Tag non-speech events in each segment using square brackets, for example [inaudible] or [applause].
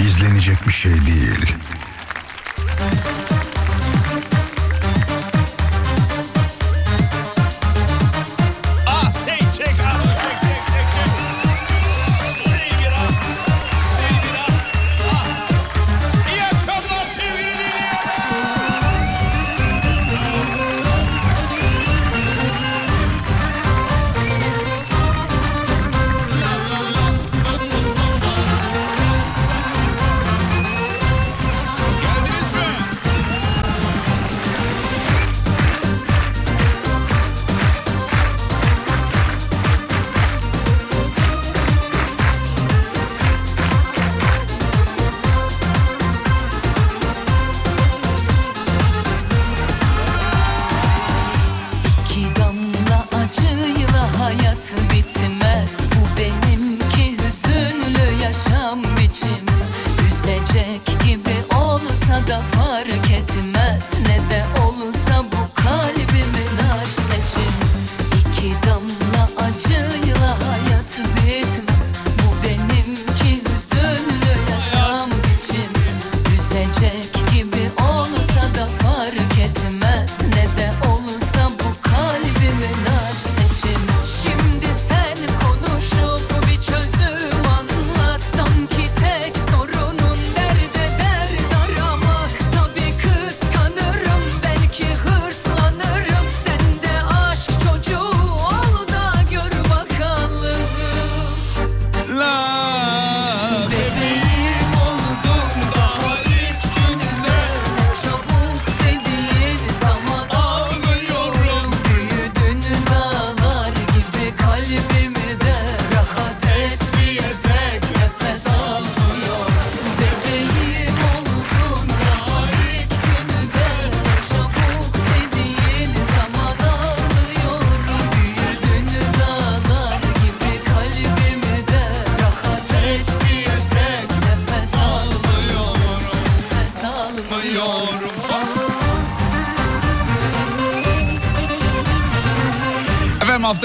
izlenecek bir şey değil.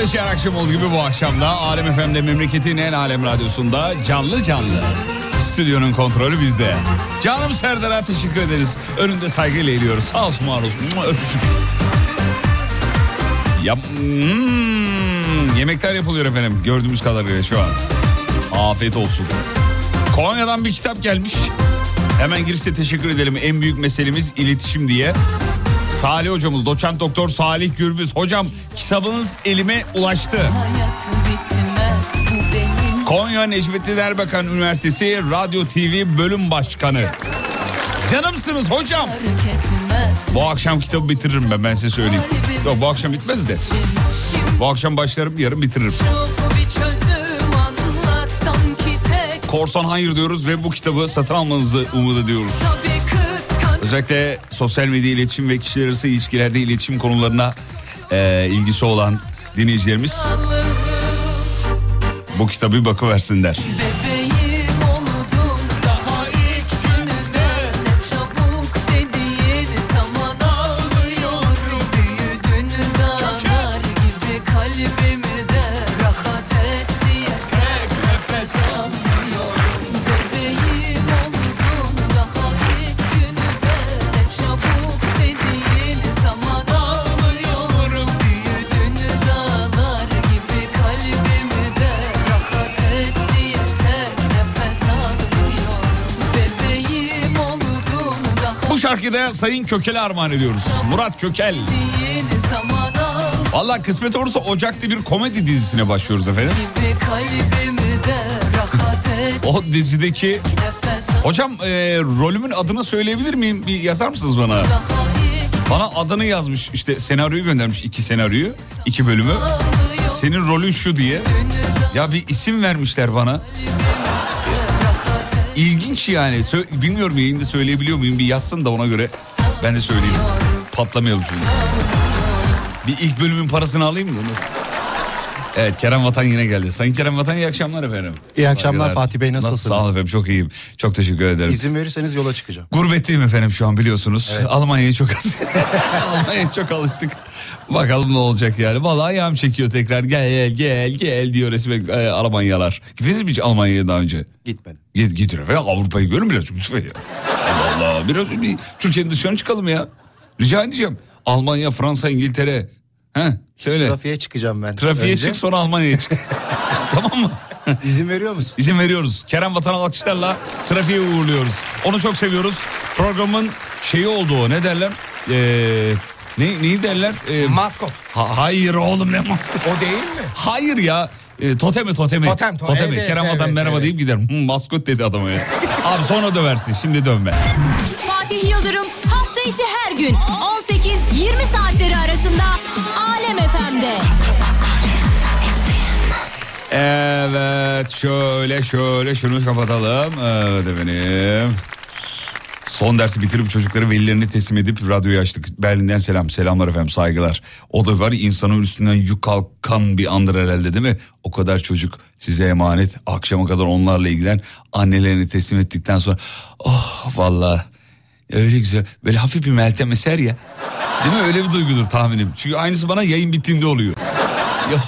Efendim hafta içi her akşam olduğu gibi bu akşam da Alem FM'de memleketin en alem radyosunda canlı canlı. Stüdyonun kontrolü bizde. Canım Serdar'a teşekkür ederiz. Önünde saygıyla eğiliyoruz. Sağ olsun var olsun. Öpücük. Ya, hmm, yemekler yapılıyor efendim gördüğümüz kadarıyla şu an. Afiyet olsun. Konya'dan bir kitap gelmiş. Hemen girişte teşekkür edelim. En büyük meselemiz iletişim diye. Salih hocamız, doçent doktor Salih Gürbüz. Hocam kitabınız elime ulaştı. Bitmez Konya Necmettin Erbakan Üniversitesi Radyo TV Bölüm Başkanı. Canımsınız hocam. Bu akşam kitabı bitiririm ben ben size söyleyeyim. Yok bu akşam bitmez de. Bu akşam başlarım yarın bitiririm. Korsan hayır diyoruz ve bu kitabı satın almanızı umut ediyoruz. tabi kıskan Özellikle sosyal medya iletişim ve kişiler arası ilişkilerde iletişim konularına e, ilgisi olan dinleyicilerimiz bu kitabı bakıversinler. Bebeğim Sayın Kökel'e armağan ediyoruz. Murat Kökel. Valla kısmet olursa Ocak'ta bir komedi dizisine başlıyoruz efendim. O dizideki... Hocam e, rolümün adını söyleyebilir miyim? Bir yazar mısınız bana? Bana adını yazmış işte senaryoyu göndermiş iki senaryoyu iki bölümü. Senin rolün şu diye. Ya bir isim vermişler bana. İlginç yani. Bilmiyorum yayında söyleyebiliyor muyum? Bir yazsın da ona göre ben de söyleyeyim. Patlamayalım şimdi. Bir ilk bölümün parasını alayım mı? Evet Kerem Vatan yine geldi. Sayın Kerem Vatan iyi akşamlar efendim. İyi akşamlar Saygılar. Fatih Bey, nasılsınız? Sağ olun efendim çok iyiyim. Çok teşekkür ederim. İzin verirseniz yola çıkacağım. Gurbetteyim efendim şu an biliyorsunuz. Almanya'ya çok [laughs] Almanya'ya çok alıştık. Bakalım ne olacak yani. Vallahi ayağım çekiyor tekrar. Gel gel gel diyor resmen e, Almanyalar. Gittiniz mi hiç Almanya'ya daha önce? Gitmedim. Git gidin efendim Avrupa'yı ya. Allah Allah biraz bir Türkiye'nin dışına çıkalım ya. Rica edeceğim. Almanya, Fransa, İngiltere. He söyle. Trafiğe çıkacağım ben. Trafiğe Önce. çık sonra Almanya'ya çık. [laughs] tamam mı? İzin veriyor musun? İzin veriyoruz. Kerem Vatan alkışlarla trafiğe uğurluyoruz. Onu çok seviyoruz. Programın şeyi oldu o ne derler? Ee, ne, neyi derler? Ee, Maskot. ha- hayır oğlum ne maskot? O değil mi? Hayır ya. Ee, totemi totemi. Totem, to- totemi. evet, Kerem evet, merhaba evet. deyip giderim. Hı, maskot dedi adama ya. [laughs] Abi sonra döversin şimdi dönme. Fatih Yıldırım hafta içi her gün 18-20 saatleri arasında Alem FM'de. Evet şöyle şöyle şunu kapatalım. Evet efendim. Son dersi bitirip çocukları velilerine teslim edip radyoyu açtık. Berlin'den selam. Selamlar efendim saygılar. O da var insanın üstünden yük kalkan bir andır herhalde değil mi? O kadar çocuk size emanet. Akşama kadar onlarla ilgilen. Annelerini teslim ettikten sonra. Oh vallahi öyle güzel. Böyle hafif bir meltem eser ya. Değil mi? Öyle bir duygudur tahminim. Çünkü aynısı bana yayın bittiğinde oluyor. Yok.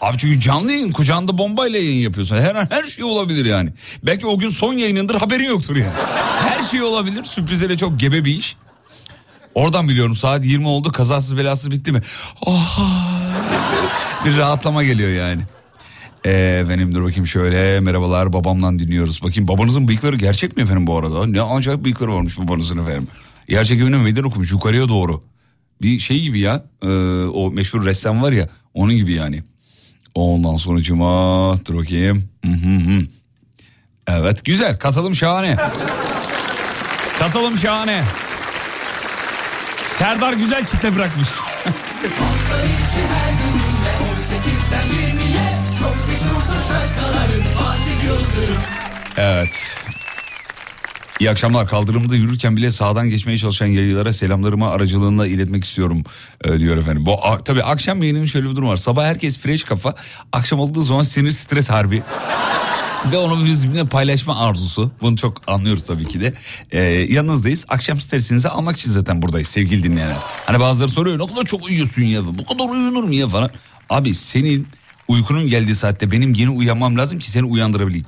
Abi çünkü canlı yayın kucağında bombayla yayın yapıyorsun. Her an her şey olabilir yani. Belki o gün son yayınındır haberin yoktur yani. Her şey olabilir. Sürprizlere çok gebe bir iş. Oradan biliyorum saat 20 oldu kazasız belasız bitti mi? Oh, bir rahatlama geliyor yani. Ee, efendim dur bakayım şöyle merhabalar babamla dinliyoruz. Bakayım babanızın bıyıkları gerçek mi efendim bu arada? Ne acayip bıyıkları varmış babanızın efendim. Yerçek evine meydan okumuş yukarıya doğru. Bir şey gibi ya e, o meşhur ressam var ya onun gibi yani. Ondan sonra cuma dur bakayım. Hı hı hı. Evet güzel katılım şahane. Katılım şahane. Serdar güzel kitle bırakmış. Evet. İyi akşamlar. Kaldırımda yürürken bile sağdan geçmeye çalışan yayılara selamlarımı aracılığında iletmek istiyorum e, diyor efendim. Bu a- tabii akşam yayının şöyle bir durum var. Sabah herkes fresh kafa. Akşam olduğu zaman sinir stres harbi. Ve onu bizimle paylaşma arzusu. Bunu çok anlıyoruz tabii ki de. Ee, yanınızdayız. Akşam stresinizi almak için zaten buradayız sevgili dinleyenler. Hani bazıları soruyor ne kadar çok uyuyorsun ya. Bu kadar uyunur mu ya falan. Abi senin uykunun geldiği saatte benim yeni uyanmam lazım ki seni uyandırabileyim.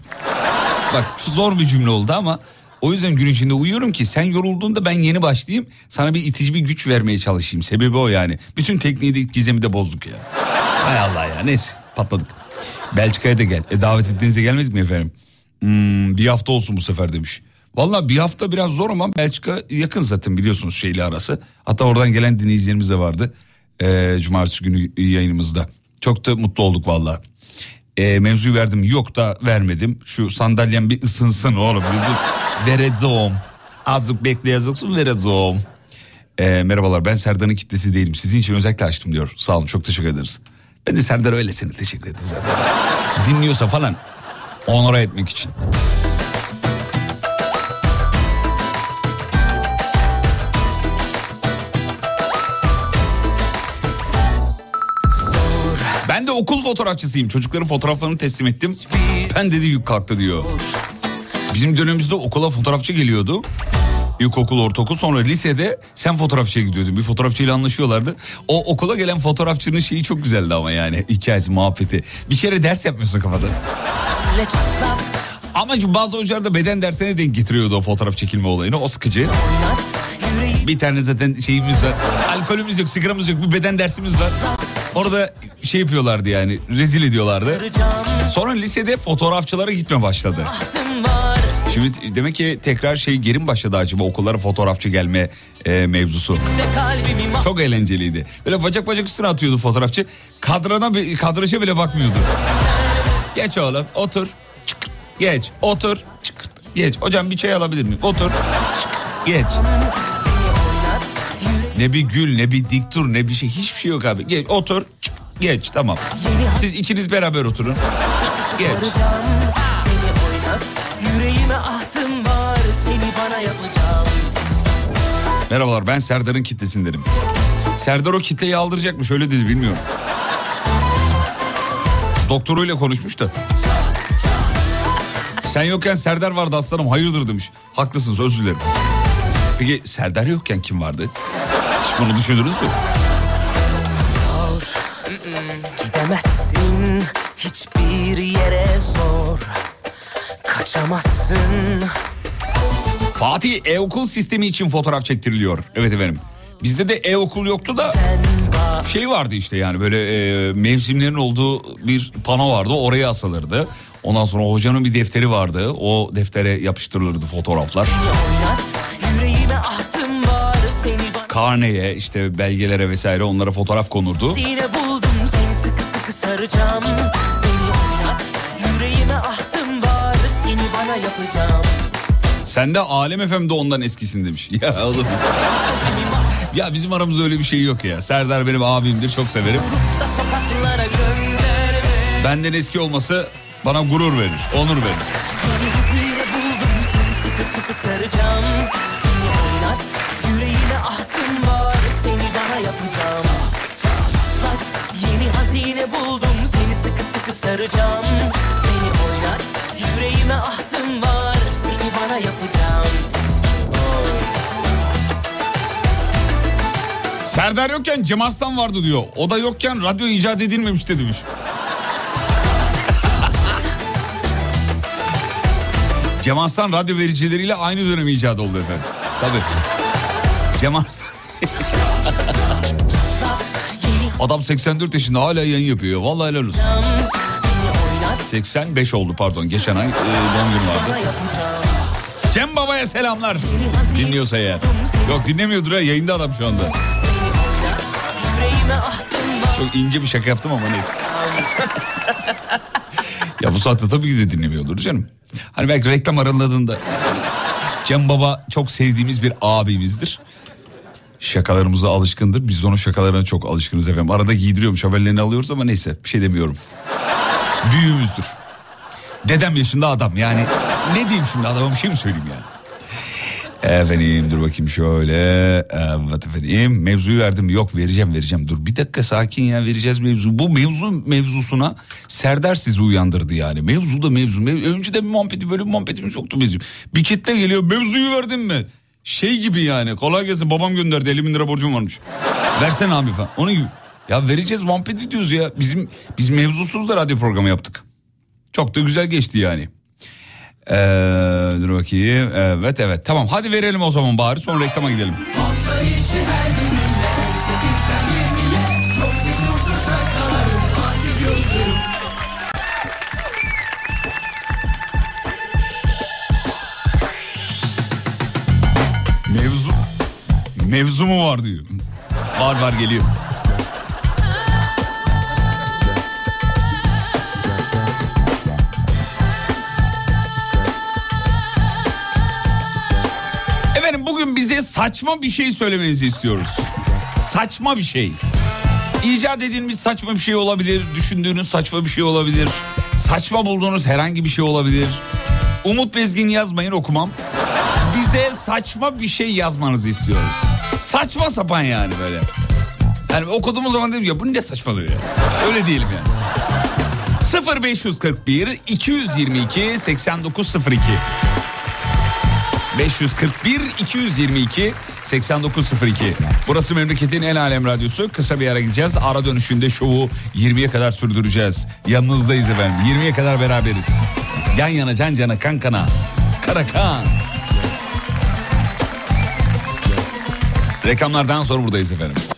Bak zor bir cümle oldu ama o yüzden gün içinde uyuyorum ki sen yorulduğunda ben yeni başlayayım. Sana bir itici bir güç vermeye çalışayım. Sebebi o yani. Bütün tekniği de gizemi de bozduk ya. Hay Allah ya neyse patladık. Belçika'ya da gel. E, davet ettiğinizde gelmedik mi efendim? Hmm, bir hafta olsun bu sefer demiş. Valla bir hafta biraz zor ama Belçika yakın zaten biliyorsunuz şeyle arası. Hatta oradan gelen dinleyicilerimiz de vardı. Ee, cumartesi günü yayınımızda. Çok da mutlu olduk valla. Ee, mevzuyu verdim yok da vermedim. Şu sandalyem bir ısınsın oğlum. Vereceğim. Azıcık bekleyeceksin vereceğim. Ee, merhabalar ben Serdar'ın kitlesi değilim. Sizin için özellikle açtım diyor. Sağ olun çok teşekkür ederiz. Ben de Serdar öylesine teşekkür ettim zaten. Dinliyorsa falan onora etmek için. Ben de okul fotoğrafçısıyım. Çocukların fotoğraflarını teslim ettim. Ben dedi yük kalktı diyor. Bizim dönemimizde okula fotoğrafçı geliyordu. İlkokul, ortaokul sonra lisede sen fotoğrafçıya gidiyordun. Bir fotoğrafçıyla anlaşıyorlardı. O okula gelen fotoğrafçının şeyi çok güzeldi ama yani hikayesi, muhabbeti. Bir kere ders yapmıyorsun kafada. Ama bazı hocalar da beden dersine denk getiriyordu o fotoğraf çekilme olayını. O sıkıcı. Bir tane zaten şeyimiz var. Alkolümüz yok, sigaramız yok. Bir beden dersimiz var. Orada şey yapıyorlardı yani. Rezil ediyorlardı. Sonra lisede fotoğrafçılara gitme başladı. Şimdi demek ki tekrar şey geri mi başladı acaba okullara fotoğrafçı gelme e, mevzusu. Çok eğlenceliydi. Böyle bacak bacak üstüne atıyordu fotoğrafçı. Kadrana, kadraja bile bakmıyordu. Geç oğlum otur. Çık. Geç otur. Çık. Geç. Hocam bir çay alabilir miyim? Otur. Çık. Geç. Ne bir gül ne bir dik dur ne bir şey hiçbir şey yok abi. Geç otur. Çık. Geç tamam. Siz ikiniz beraber oturun. Çık. Geç. Oynat Yüreğime ahtım var Seni bana yapacağım Merhabalar ben Serdar'ın kitlesindenim. Serdar o kitleyi aldıracakmış öyle dedi bilmiyorum. Doktoruyla konuşmuş da. Sen yokken Serdar vardı aslanım hayırdır demiş. Haklısınız özür dilerim. Peki Serdar yokken kim vardı? Hiç bunu düşündünüz mü? Gidemezsin hiçbir yere zor Kaçamazsın Fatih e-okul sistemi için fotoğraf çektiriliyor. Evet efendim. Bizde de e-okul yoktu da şey vardı işte yani böyle e, mevsimlerin olduğu bir pano vardı oraya asılırdı. Ondan sonra hocanın bir defteri vardı. O deftere yapıştırılırdı fotoğraflar. Karneye işte belgelere vesaire onlara fotoğraf konurdu. yine buldum Seni sıkı sıkı saracağım Beni oynat yüreğime ahtım Seni bana yapacağım Sen de Alem FM'de ondan eskisin demiş. [laughs] Ya oğlum. ya bizim aramızda öyle bir şey yok ya. Serdar benim abimdir çok severim. Benden eski olması bana gurur verir, onur verir. Yeni hazine buldum Seni sıkı sıkı saracağım oynat yüreğime ahtım var Seni bana yapacağım Serdar yokken Cem Arslan vardı diyor. O da yokken radyo icat edilmemişti demiş. [laughs] Cem Arslan radyo vericileriyle aynı dönem icat oldu efendim. Tabii. Cem Arslan. [laughs] Adam 84 yaşında hala yayın yapıyor. Vallahi helal olsun. Beni oynat 85 oldu pardon. Geçen ay e, doğum günü vardı. Cem Baba'ya selamlar. Dinliyorsa eğer. Yok dinlemiyordur ha yayında adam şu anda. Çok ince bir şaka yaptım ama neyse. [laughs] ya bu saatte tabii ki de dinlemiyordur canım. Hani belki reklam araladığında. Cem Baba çok sevdiğimiz bir abimizdir. Şakalarımıza alışkındır. Biz de onun şakalarına çok alışkınız efendim. Arada giydiriyormuş haberlerini alıyoruz ama neyse bir şey demiyorum. Büyüğümüzdür. Dedem yaşında adam yani. Ne diyeyim şimdi adama bir şey mi söyleyeyim yani? Efendim dur bakayım şöyle. Evet efendim mevzuyu verdim. Yok vereceğim vereceğim. Dur bir dakika sakin ya vereceğiz mevzu. Bu mevzu mevzusuna Serdar sizi uyandırdı yani. Mevzu da mevzu. Mev Önceden bir muhabbeti böyle bir muhabbetimiz yoktu bizim. Bir kitle geliyor mevzuyu verdin mi? Şey gibi yani kolay gelsin babam gönderdi 50 bin lira borcum varmış. Versene abi falan. Onun gibi. Ya vereceğiz muhabbet ediyoruz ya. Bizim biz mevzusuz da radyo programı yaptık. Çok da güzel geçti yani. Ee, dur bakayım. Evet evet tamam hadi verelim o zaman bari sonra reklama gidelim. Mevzu mevzu mu var diyor. Var var geliyor. Bize saçma bir şey söylemenizi istiyoruz. Saçma bir şey. İcat edilmiş saçma bir şey olabilir. Düşündüğünüz saçma bir şey olabilir. Saçma bulduğunuz herhangi bir şey olabilir. Umut Bezgin yazmayın okumam. Bize saçma bir şey yazmanızı istiyoruz. Saçma sapan yani böyle. Yani okuduğumuz zaman dedim ya bu ne saçmalıyor ya. Öyle diyelim yani. 0541 222 8902 541 222 8902. Burası memleketin en alem radyosu. Kısa bir ara gideceğiz. Ara dönüşünde şovu 20'ye kadar sürdüreceğiz. Yanınızdayız efendim. 20'ye kadar beraberiz. Yan yana can cana kan kana. Kara kan. Reklamlardan sonra buradayız efendim.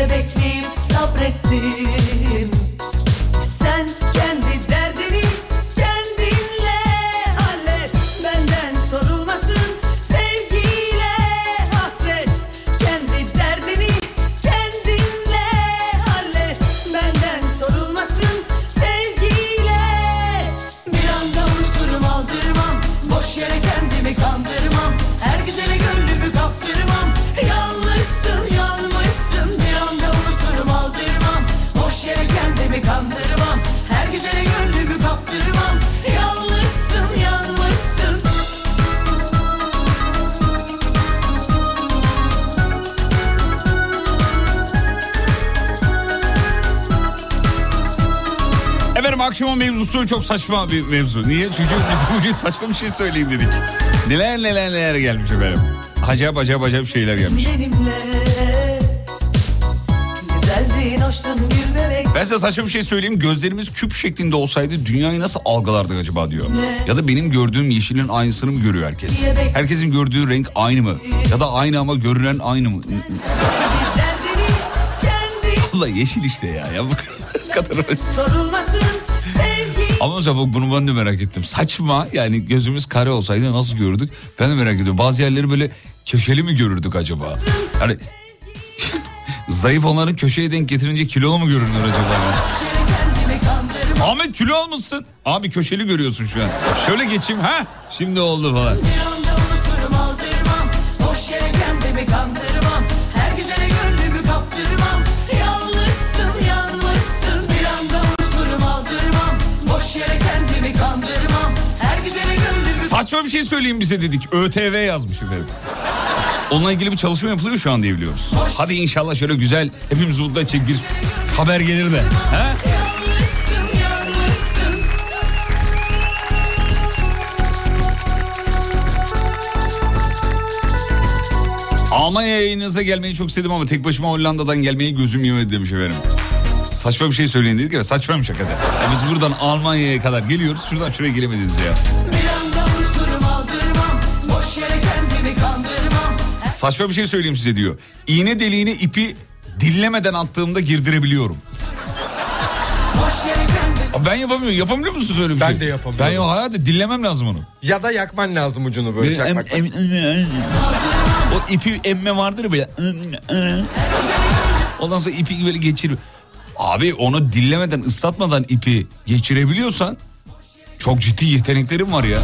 Reykjavik mevzusu çok saçma bir mevzu. Niye? Çünkü biz bugün saçma bir şey söyleyeyim dedik. Neler neler neler gelmiş efendim. Acayip acayip acayip şeyler gelmiş. Ben size saçma bir şey söyleyeyim. Gözlerimiz küp şeklinde olsaydı dünyayı nasıl algılardık acaba diyor. Ya da benim gördüğüm yeşilin aynısını mı görüyor herkes? Herkesin gördüğü renk aynı mı? Ya da aynı ama görünen aynı mı? Allah yeşil işte ya. ya bu [laughs] kadar basit. Ama mesela bu- bunu ben de merak ettim. Saçma yani gözümüz kare olsaydı nasıl gördük? Ben de merak ediyorum. Bazı yerleri böyle köşeli mi görürdük acaba? Hani [laughs] zayıf onların köşeye denk getirince kilolu mu görünür acaba? Ahmet kilo almışsın. Abi köşeli görüyorsun şu an. Şöyle geçeyim ha. Şimdi oldu falan. Saçma bir şey söyleyeyim bize dedik. ÖTV yazmış efendim. Onunla ilgili bir çalışma yapılıyor şu an diye biliyoruz. Hadi inşallah şöyle güzel hepimiz mutlu edecek bir haber gelir de. He? Almanya yayınınıza gelmeyi çok istedim ama tek başıma Hollanda'dan gelmeyi gözüm yemedi demiş efendim. Saçma bir şey söyleyin dedik ya saçmaymış hakikaten. Ya biz buradan Almanya'ya kadar geliyoruz şuradan şuraya gelemediniz ya. Saçma bir şey söyleyeyim size diyor. İğne deliğine ipi dinlemeden attığımda girdirebiliyorum. Ben yapamıyorum. Yapabiliyor musunuz öyle bir Ben şey? de yapamıyorum. Ben ya hayatım dinlemem lazım onu. Ya da yakman lazım ucunu böyle Böyle em- çakmakla. em- o ipi emme vardır böyle. Ondan sonra ipi böyle geçir. Abi onu dinlemeden ıslatmadan ipi geçirebiliyorsan çok ciddi yeteneklerim var ya.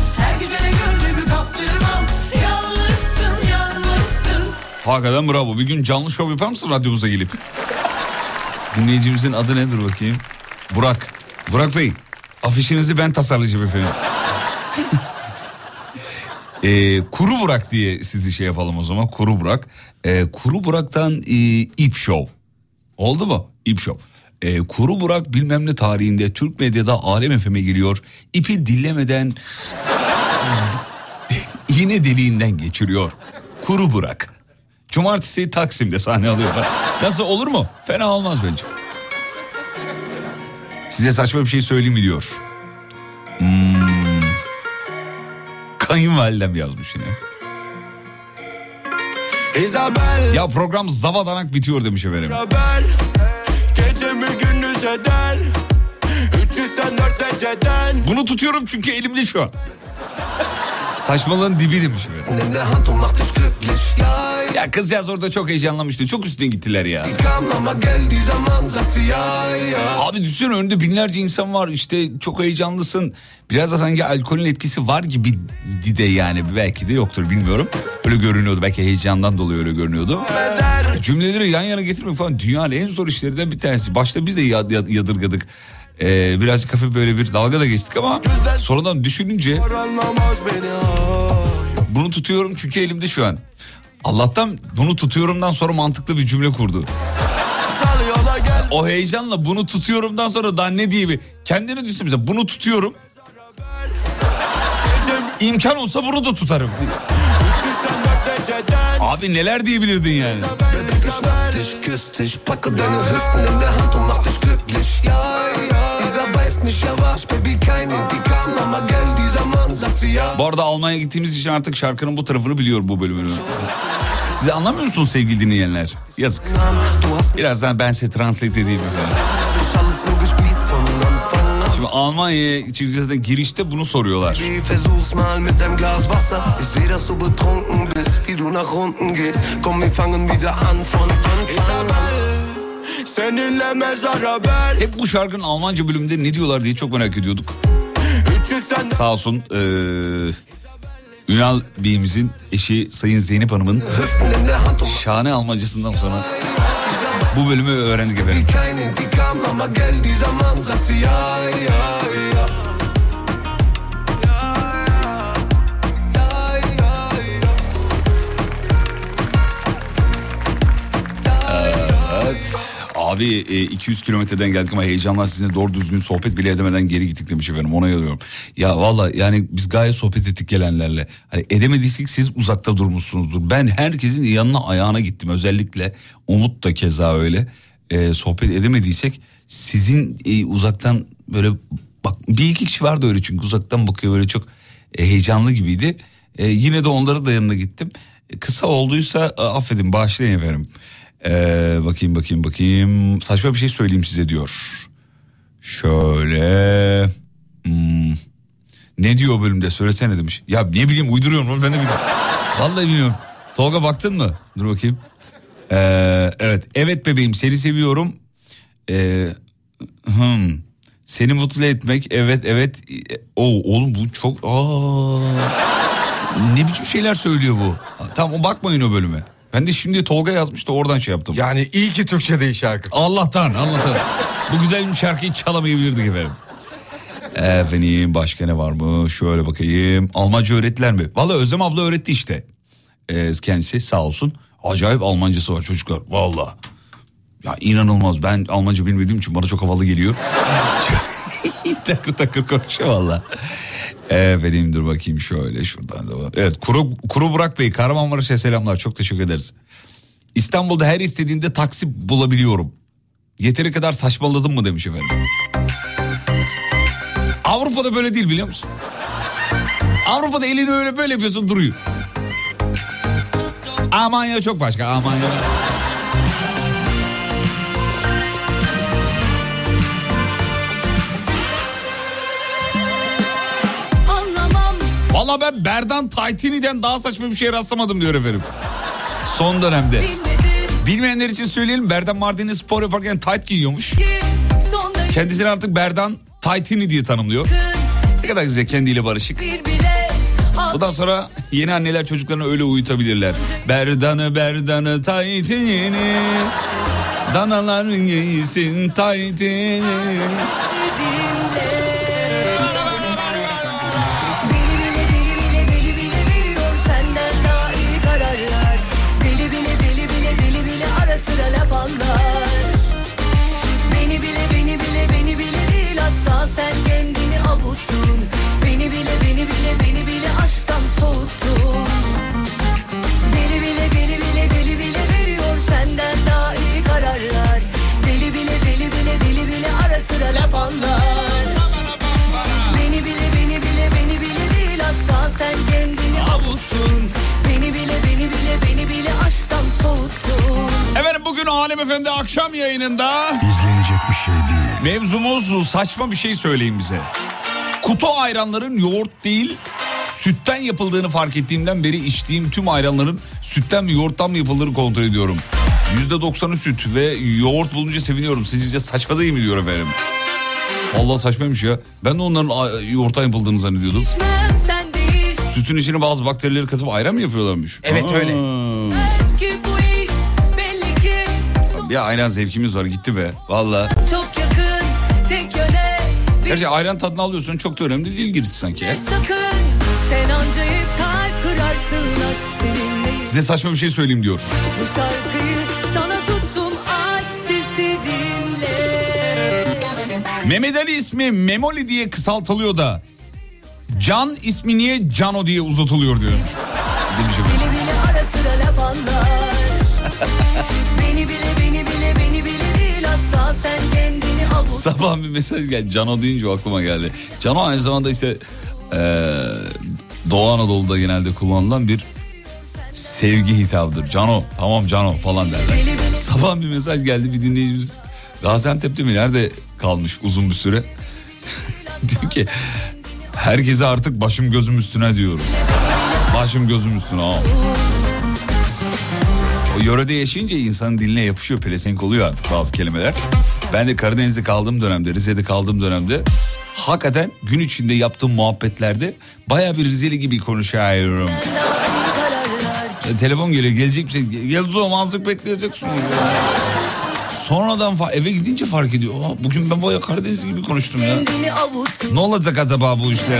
Hakikaten bravo. Bir gün canlı şov yapar mısın radyomuza gelip? Dinleyicimizin adı nedir bakayım? Burak. Burak Bey. Afişinizi ben tasarlayacağım efendim. [laughs] Ee, kuru Burak diye sizi şey yapalım o zaman. Kuru Burak. Ee, kuru Burak'tan e, İp Show. Oldu mu? İp Show. Ee, kuru Burak bilmem ne tarihinde Türk medyada Alem FM'e geliyor. İpi dinlemeden [laughs] iğne deliğinden geçiriyor. Kuru Burak. Cumartesi Taksim'de sahne alıyorlar. Nasıl olur mu? Fena olmaz bence. Size saçma bir şey söyleyeyim mi diyor. Hmm. Kayınvalidem yazmış yine. Isabel, Ya program zavadanak bitiyor demiş efendim. Isabel Gecemi gündüz eder 384 dereceden Bunu tutuyorum çünkü elimde şu an. Saçmalığın dibi demiş Ya kızcağız orada çok heyecanlanmıştı. Çok üstüne gittiler ya. Abi düşünsene önünde binlerce insan var işte çok heyecanlısın. Biraz da sanki alkolün etkisi var gibi de yani belki de yoktur bilmiyorum. Öyle görünüyordu belki heyecandan dolayı öyle görünüyordu. Cümleleri yan yana getirmek falan dünyanın en zor işlerinden bir tanesi. Başta biz de yad- yad- yadırgadık. Ee, birazcık hafif böyle bir dalga da geçtik ama sonradan düşününce bunu tutuyorum çünkü elimde şu an. Allah'tan bunu tutuyorumdan sonra mantıklı bir cümle kurdu. O heyecanla bunu tutuyorumdan sonra daha ne diye bir kendini düşün mesela bunu tutuyorum. İmkan olsa bunu da tutarım. 384 dereceden Abi neler diyebilirdin yani. Bu arada Almanya'ya gittiğimiz için artık şarkının bu tarafını biliyor bu bölümünü. Siz anlamıyor musunuz sevgili dinleyenler? Yazık. Birazdan ben size translate edeyim efendim. Almanya'ya çünkü zaten girişte bunu soruyorlar. Hep bu şarkının Almanca bölümünde ne diyorlar diye çok merak ediyorduk. 384 Sağ olsun eee, Ünal Bey'imizin eşi Sayın Zeynep Hanım'ın şahane Almancasından sonra bu bölümü öğrendik efendim. Abi e, 200 kilometreden geldik ama heyecanla sizinle doğru düzgün sohbet bile edemeden geri gittik demiş efendim ona yalıyorum. Ya valla yani biz gayet sohbet ettik gelenlerle. Hani edemediysek siz uzakta durmuşsunuzdur. Ben herkesin yanına ayağına gittim özellikle. Umut da keza öyle. E, sohbet edemediysek sizin e, uzaktan böyle bak bir iki kişi vardı öyle çünkü uzaktan bakıyor böyle çok e, heyecanlı gibiydi. E, yine de onlara da yanına gittim. E, kısa olduysa e, affedin bağışlayın efendim. Ee, bakayım bakayım bakayım. Saçma bir şey söyleyeyim size diyor. Şöyle. hmm, Ne diyor o bölümde söylesene demiş. Ya ne bileyim uyduruyorum ben de bilmiyorum. Vallahi bilmiyorum. Tolga baktın mı? Dur bakayım. Ee, evet evet bebeğim seni seviyorum. Ee, hmm, Seni mutlu etmek evet evet. O oğlum bu çok aa, ne biçim şeyler söylüyor bu. Tamam bakmayın o bölüme. Ben de şimdi Tolga yazmış da oradan şey yaptım. Yani iyi ki Türkçe değil şarkı. Allah'tan Allah'tan. Bu güzel bir şarkıyı çalamayabilirdik efendim. Efendim başka ne var mı? Şöyle bakayım. Almanca öğrettiler mi? Valla Özlem abla öğretti işte. Ee, kendisi sağ olsun. Acayip Almancası var çocuklar. Valla. Ya inanılmaz. Ben Almanca bilmediğim için bana çok havalı geliyor. [laughs] takır takır konuşuyor valla. Efendim dur bakayım şöyle şuradan da. Evet Kuru, Kuru Burak Bey Kahramanmaraş'a selamlar çok teşekkür ederiz. İstanbul'da her istediğinde taksi bulabiliyorum. Yeteri kadar saçmaladım mı demiş efendim. Avrupa'da böyle değil biliyor musun? Avrupa'da elini öyle böyle yapıyorsun duruyor. Almanya çok başka Almanya. Valla ben Berdan Taytini'den daha saçma bir şeye rastlamadım diyor efendim. Son dönemde. Bilmeyenler için söyleyelim Berdan Mardin'e spor yaparken tight giyiyormuş. Kendisini artık Berdan Taytini diye tanımlıyor. Ne kadar güzel kendiyle barışık. Bundan sonra yeni anneler çocuklarını öyle uyutabilirler. Berdanı berdanı taytini. Danalar giysin taytini. Efendi akşam yayınında İzlenecek bir şey değil. mevzumuz saçma bir şey söyleyin bize. Kutu ayranların yoğurt değil sütten yapıldığını fark ettiğimden beri içtiğim tüm ayranların sütten mi yoğurttan mı yapıldığını kontrol ediyorum. %90'ı süt ve yoğurt bulunca seviniyorum. Sizce saçma değil mi diyor efendim. Allah saçmaymış ya. Ben de onların yoğurttan yapıldığını zannediyordum. Sütün içine bazı bakterileri katıp ayran mı yapıyorlarmış? Evet, öyle. Bir ayran zevkimiz var gitti be. Valla. Çok yakın tek yöne bir Gerçi ayran tadını alıyorsun çok da önemli değil gerisi sanki. sakın Sen anca hep kalp kırarsın aşk seninle Size saçma bir şey söyleyeyim diyor. Bu şarkıyı sana tuttum aç sesi dinle Mehmet Ali ismi Memoli diye kısaltılıyor da Can ismi niye Cano diye uzatılıyor diyormuş. Beni bile beni bile beni bile değil asla sen kendini avut Sabah bir mesaj geldi. Cano deyince aklıma geldi. Cano aynı zamanda işte eee Doğu Anadolu'da genelde kullanılan bir sevgi hitabıdır. Cano tamam Cano falan derler. Sabah bir mesaj geldi bir dinleyicimiz Gaziantep'te mi nerede kalmış uzun bir süre. [laughs] Diyor ki herkese artık başım gözüm üstüne diyorum. Başım gözüm üstüne ha. O yörede yaşayınca insanın diline yapışıyor pelesenk oluyor artık bazı kelimeler. Ben de Karadeniz'de kaldığım dönemde Rize'de kaldığım dönemde Hakikaten gün içinde yaptığım muhabbetlerde baya bir Rizeli gibi konuşuyorum. E, telefon geliyor gelecek bir şey. Yıldız o manzık bekleyeceksin. Sonradan fa- eve gidince fark ediyor. Aa, bugün ben baya Karadeniz gibi konuştum ya. Ne olacak acaba bu işler?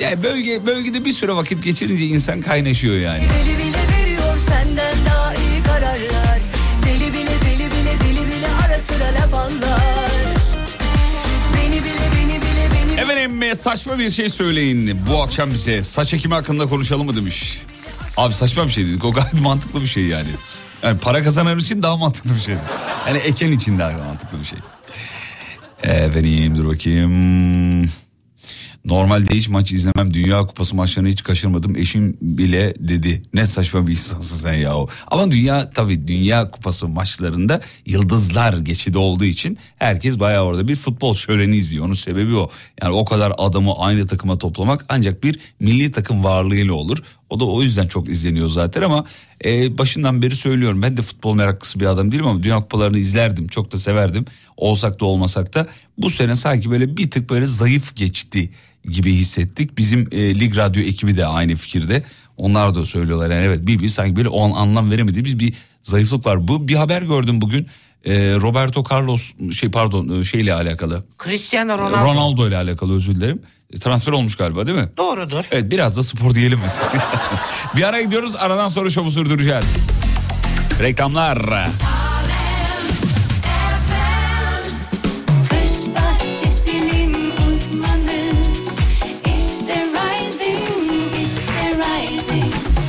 Yani bölge bölgede bir süre vakit geçirince insan kaynaşıyor yani. Beni Efendim e, saçma bir şey söyleyin bu akşam bize. Saç ekimi hakkında konuşalım mı demiş. Abi saçma bir şey dedik. O gayet mantıklı bir şey yani. Yani para kazanan için daha mantıklı bir şey. Yani eken için daha mantıklı bir şey. Efendim dur bakayım. Normalde hiç maç izlemem. Dünya Kupası maçlarını hiç kaçırmadım. Eşim bile dedi. Ne saçma bir insansın sen ya. Ama dünya tabii Dünya Kupası maçlarında yıldızlar geçidi olduğu için herkes bayağı orada bir futbol şöleni izliyor. Onun sebebi o. Yani o kadar adamı aynı takıma toplamak ancak bir milli takım varlığıyla olur. O da o yüzden çok izleniyor zaten ama e, başından beri söylüyorum. Ben de futbol meraklısı bir adam değilim ama Dünya Kupalarını izlerdim. Çok da severdim. Olsak da olmasak da bu sene sanki böyle bir tık böyle zayıf geçti gibi hissettik. Bizim e, Lig Radyo ekibi de aynı fikirde. Onlar da söylüyorlar yani evet bir, bir sanki böyle o an anlam veremediğimiz bir zayıflık var. Bu bir haber gördüm bugün. E, Roberto Carlos şey pardon e, şeyle alakalı. Cristiano Ronaldo. Ronaldo ile alakalı özür dilerim. E, Transfer olmuş galiba değil mi? Doğrudur. Evet biraz da spor diyelim biz. [laughs] bir ara gidiyoruz aradan sonra şovu sürdüreceğiz. Reklamlar.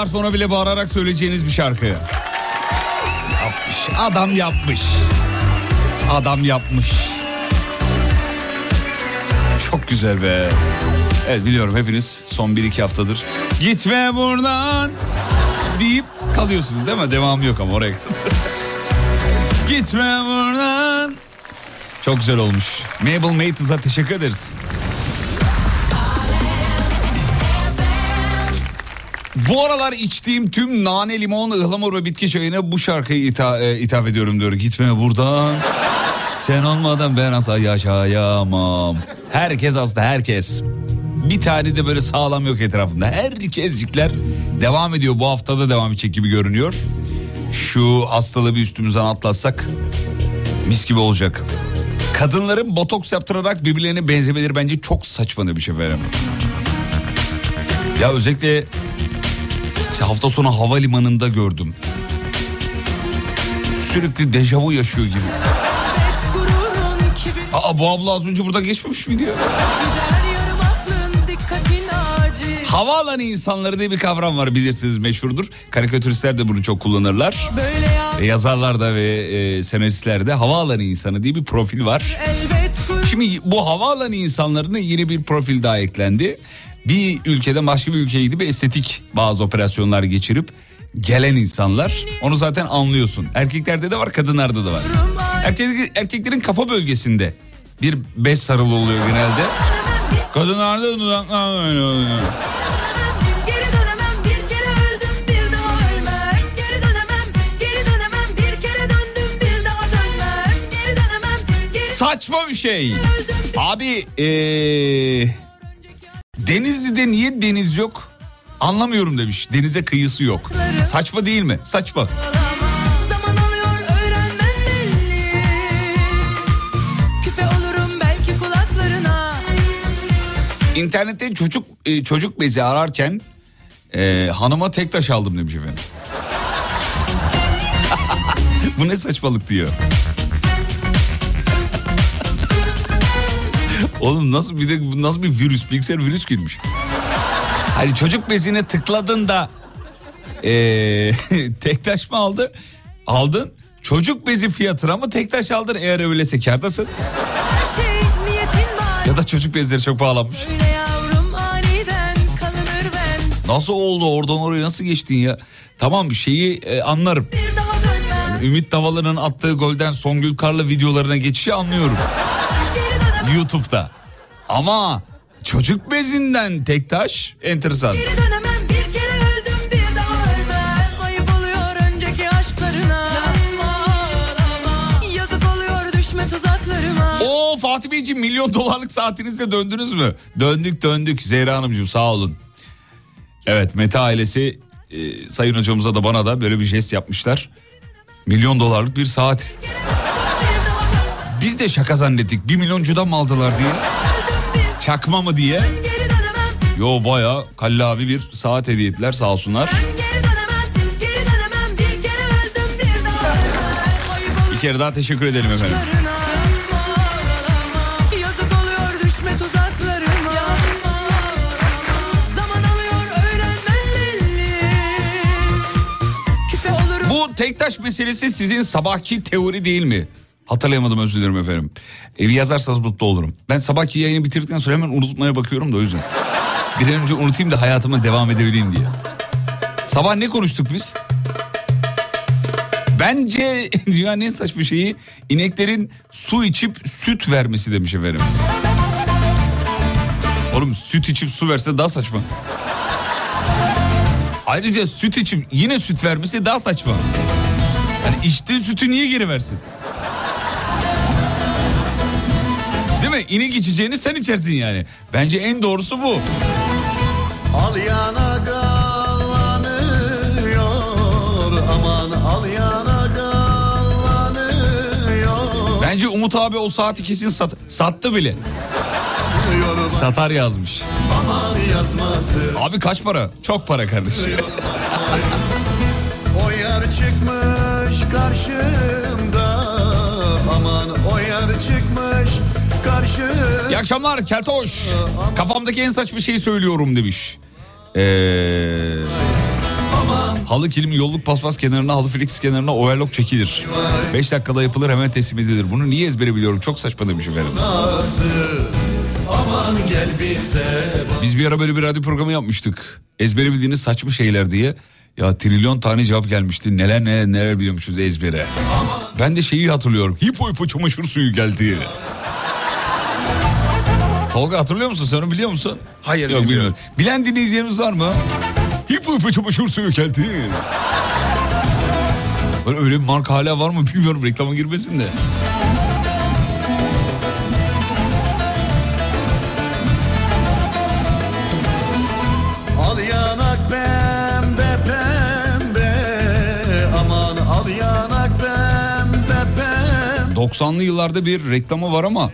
Yıllar sonra bile bağırarak söyleyeceğiniz bir şarkı. Yapmış. Adam yapmış. Adam yapmış. Çok güzel be. Evet biliyorum hepiniz son 1-2 haftadır gitme buradan deyip kalıyorsunuz değil mi? Devamı yok ama oraya gitme buradan. Çok güzel olmuş. Mabel Mates'a teşekkür ederiz. Aralar içtiğim tüm nane, limon, ıhlamur ve bitki çayına bu şarkıyı ita- e, ithaf ediyorum diyor. Gitme buradan. Sen olmadan ben asla yaşayamam. Herkes hasta herkes. Bir tane de böyle sağlam yok etrafında. Herkescikler devam ediyor. Bu haftada devam edecek gibi görünüyor. Şu hastalığı bir üstümüzden atlatsak mis gibi olacak. Kadınların botoks yaptırarak birbirlerine benzemeleri bence çok saçma bir şey efendim. Ya özellikle işte hafta sonu havalimanında gördüm. Sürekli dejavu yaşıyor gibi. Aa bu abla az önce buradan geçmemiş miydi ya? Havaalanı insanları diye bir kavram var bilirsiniz meşhurdur. Karikatüristler de bunu çok kullanırlar. Böyle ya E, yazarlar da ve e, senaristler de havaalanı insanı diye bir profil var. Şimdi bu havaalanı insanlarına yeni bir profil daha eklendi. Bir ülkeden başka bir ülkeye gidip estetik bazı operasyonlar geçirip gelen insanlar onu zaten anlıyorsun. Erkeklerde de var kadınlarda da var. Erkek, erkeklerin kafa bölgesinde bir bez sarılı oluyor genelde. Kadınlarda dudaklar böyle oluyor. Saçma bir şey. Abi ee, Denizli'de niye deniz yok? Anlamıyorum demiş. Denize kıyısı yok. Saçma değil mi? Saçma. İnternette çocuk e, çocuk bezi ararken e, hanıma tek taş aldım demiş efendim. [laughs] Bu ne saçmalık diyor. Oğlum nasıl bir de nasıl bir virüs bilgisayar virüs girmiş. Hani çocuk bezine tıkladın da e, [laughs] tek taş mı aldı? Aldın. Çocuk bezi fiyatına mı tek taş aldın eğer öyleyse kârdasın. Her şey Ya da çocuk bezleri çok pahalanmış. Yavrum Nasıl oldu oradan oraya nasıl geçtin ya? Tamam bir şeyi e, anlarım. Ümit Davalı'nın attığı golden Songül Karlı videolarına geçişi anlıyorum. YouTube'da. Ama çocuk bezinden tek taş enteresan. Geri dönemem bir kere öldüm bir daha ölmem Ayıp oluyor önceki aşklarına Yazık oluyor düşme tuzaklarıma Oo Fatih Beyciğim milyon dolarlık saatinizle döndünüz mü? Döndük döndük Zehra Hanımcığım sağ olun. Evet Mete ailesi e, sayın hocamıza da bana da böyle bir jest yapmışlar. Milyon dolarlık bir saat. Biz de şaka zannettik. Bir milyoncudan mı aldılar diye. Çakma mı diye. Yo baya kallavi bir saat hediye ettiler sağ olsunlar. bir kere daha teşekkür edelim efendim. Bu tek taş meselesi sizin sabahki teori değil mi? Hatırlayamadım özür dilerim efendim. Evi yazarsanız mutlu olurum. Ben sabahki yayını bitirdikten sonra hemen unutmaya bakıyorum da o yüzden. Bir an önce unutayım da hayatıma devam edebileyim diye. Sabah ne konuştuk biz? Bence [laughs] dünyanın en saçma şeyi ineklerin su içip süt vermesi demiş efendim. Oğlum süt içip su verse daha saçma. Ayrıca süt içip yine süt vermesi daha saçma. Yani içtiği sütü niye geri versin? İnek içeceğini sen içersin yani. Bence en doğrusu bu. Al yana gallanıyor Aman al yana gallanıyor Bence Umut abi o saati kesin sat, sattı bile. Satar yazmış. Abi kaç para? Çok para kardeşim. O yer çıkmış karşımda karşımda İyi akşamlar Keltoş. Kafamdaki en saçma şeyi söylüyorum demiş. Ee, Halı kilim yolluk paspas kenarına halı flex kenarına overlock çekilir. 5 dakikada yapılır hemen teslim edilir. Bunu niye ezbere biliyorum çok saçma demiş efendim. Biz bir ara böyle bir radyo programı yapmıştık. Ezbere bildiğiniz saçma şeyler diye. Ya trilyon tane cevap gelmişti. Neler neler neler biliyormuşuz ezbere. Ben de şeyi hatırlıyorum. Hipo hipo çamaşır suyu geldi. Tolga hatırlıyor musun? Sen onu biliyor musun? Hayır, Yok bilmiyorum. bilmiyorum. Bilen dinleyicilerimiz var mı? Hipo hipo çamaşır suyu geldi. Böyle öyle bir marka hala var mı bilmiyorum reklama girmesin de. Al yanak pembe pembe Aman al yanak pembe pembe 90'lı yıllarda bir reklamı var ama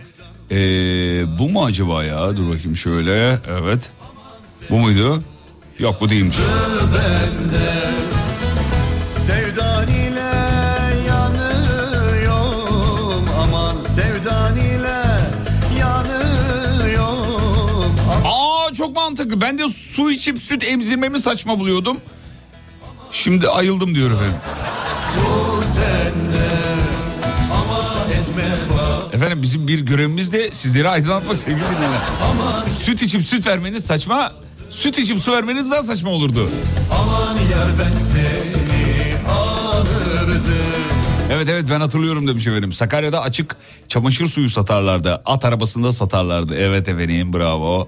ee, bu mu acaba ya? Dur bakayım şöyle. Evet. Bu muydu? Yok bu değilmiş. bende Sevdan ile yanıyorum Aman sevdan ile yanıyorum Aa çok mantıklı. Ben de su içip süt emzirmemi saçma buluyordum. Şimdi ayıldım diyor efendim. Efendim bizim bir görevimiz de sizleri aydınlatmak sevgili dinleyenler. Süt içip süt vermeniz saçma. Süt içip su vermeniz daha saçma olurdu. Aman yar ben seni alırdım Evet evet ben hatırlıyorum demiş efendim. Sakarya'da açık çamaşır suyu satarlardı. At arabasında satarlardı. Evet efendim bravo.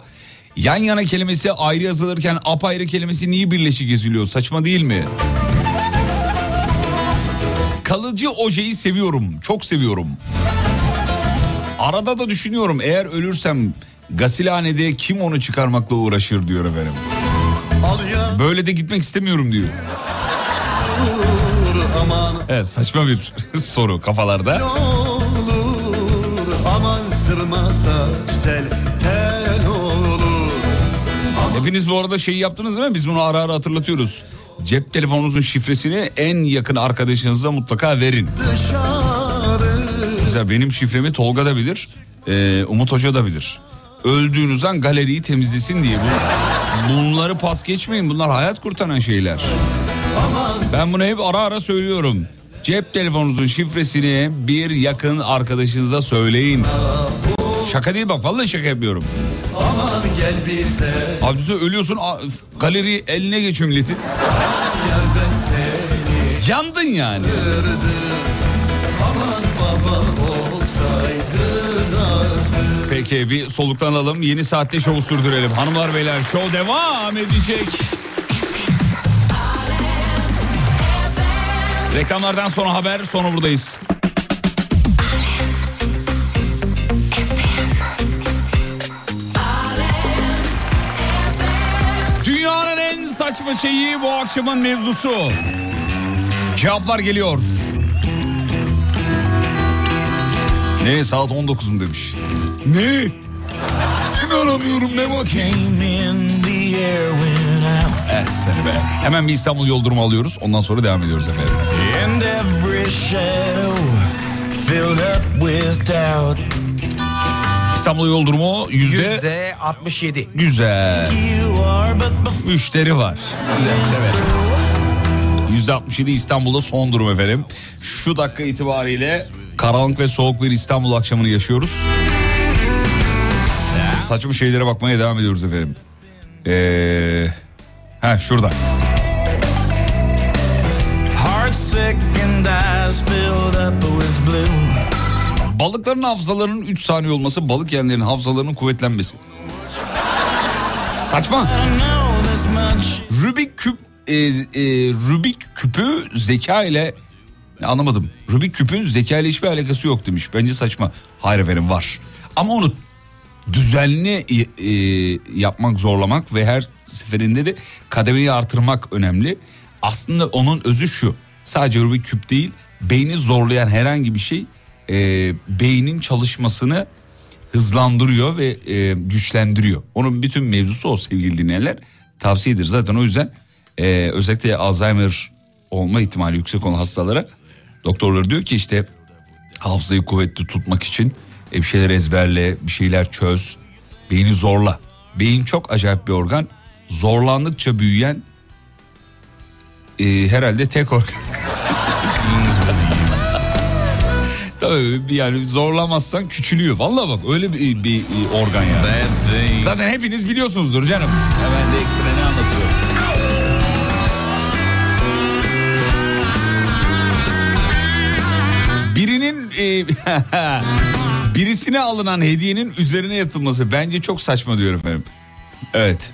Yan yana kelimesi ayrı yazılırken apayrı kelimesi niye birleşik yazılıyor? Saçma değil mi? Kalıcı ojeyi seviyorum. Çok seviyorum. Arada da düşünüyorum eğer ölürsem gasilhanede kim onu çıkarmakla uğraşır diyor efendim. Böyle de gitmek istemiyorum diyor. Evet saçma bir [laughs] soru kafalarda. Hepiniz bu arada şeyi yaptınız değil mi? Biz bunu ara ara hatırlatıyoruz. Cep telefonunuzun şifresini en yakın arkadaşınıza mutlaka verin. Dışarı Mesela benim şifremi Tolga da bilir, e, Umut Hoca da bilir. Öldüğünüz an galeriyi temizlesin diye. Bu, bunları pas geçmeyin. Bunlar hayat kurtaran şeyler. Ben bunu hep ara ara söylüyorum. Cep telefonunuzun şifresini bir yakın arkadaşınıza söyleyin. Şaka değil bak vallahi şaka yapıyorum. Bize Abi sen ölüyorsun galeri eline geçiyor milletin. Yandın yani. Peki bir soluktan alalım. Yeni saatte şovu sürdürelim. Hanımlar beyler şov devam edecek. Reklamlardan sonra haber sonra buradayız. Dünyanın en saçma şeyi bu akşamın mevzusu. Cevaplar geliyor. Ne saat 19 mu demiş. Ne? İnanamıyorum ne bakayım. Eh seni be. Hemen bir İstanbul yol durumu alıyoruz. Ondan sonra devam ediyoruz efendim. And every shadow filled up with doubt. İstanbul yol durumu yüzde... Yüzde 67. Güzel. You are but before Müşteri var. Severiz. Yüzde 67 İstanbul'da son durum efendim. Şu dakika itibariyle karanlık ve soğuk bir İstanbul akşamını yaşıyoruz. Saçma şeylere bakmaya devam ediyoruz efendim. Ee, ha şurada. Balıkların hafızalarının 3 saniye olması balık yiyenlerin hafızalarının kuvvetlenmesi. Saçma. Rubik küp e, e, Rubik küpü zeka ile anlamadım. Rubik küpün zeka ile hiçbir alakası yok demiş. Bence saçma. Hayır efendim var. Ama onu düzenli e, e, yapmak, zorlamak ve her seferinde de kademeyi artırmak önemli. Aslında onun özü şu. Sadece Rubik küp değil, beyni zorlayan herhangi bir şey e, beynin çalışmasını hızlandırıyor ve e, güçlendiriyor. Onun bütün mevzusu o sevgili dinleyenler. Tavsiyedir zaten o yüzden e, özellikle Alzheimer olma ihtimali yüksek olan hastalara doktorlar diyor ki işte hafızayı kuvvetli tutmak için e, bir şeyler ezberle, bir şeyler çöz, beyni zorla. Beyin çok acayip bir organ. Zorlandıkça büyüyen e, herhalde tek organ. [laughs] Tabii yani zorlamazsan küçülüyor. Vallahi bak öyle bir, bir organ yani. Zaten hepiniz biliyorsunuzdur canım. Hemen de ekstra ne anlatıyorum. E, [laughs] birisine alınan hediyenin üzerine yatılması bence çok saçma diyorum efendim. Evet.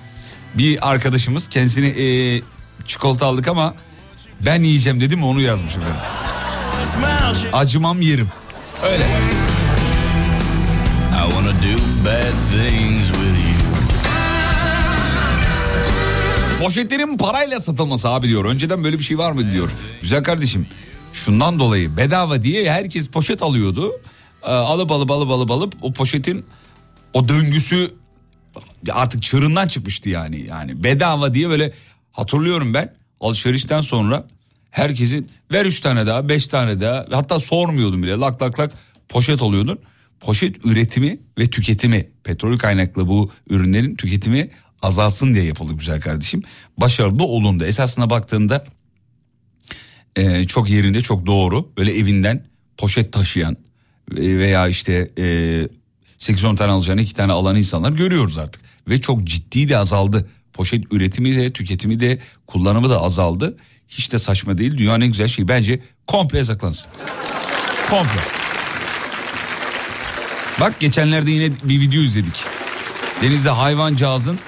Bir arkadaşımız kendisine e, çikolata aldık ama ben yiyeceğim dedim onu yazmış efendim. Acımam yerim. Öyle. I wanna do bad things with you. Poşetlerin parayla satılması abi diyor. Önceden böyle bir şey var mı diyor. Güzel kardeşim. Şundan dolayı bedava diye herkes poşet alıyordu. Ee, alıp alıp alıp alıp alıp o poşetin o döngüsü artık çığırından çıkmıştı yani. Yani bedava diye böyle hatırlıyorum ben alışverişten sonra herkesin ver üç tane daha beş tane daha hatta sormuyordum bile lak lak lak poşet alıyordun. Poşet üretimi ve tüketimi petrol kaynaklı bu ürünlerin tüketimi azalsın diye yapıldı güzel kardeşim. Başarılı olundu. Esasına baktığında e, çok yerinde çok doğru. Böyle evinden poşet taşıyan e, veya işte e, 8-10 tane alacağını 2 tane alan insanlar görüyoruz artık. Ve çok ciddi de azaldı. Poşet üretimi de tüketimi de kullanımı da azaldı. Hiç de saçma değil. Dünyanın en güzel şeyi bence komple yasaklansın. Komple. Bak geçenlerde yine bir video izledik. Denizde hayvancağızın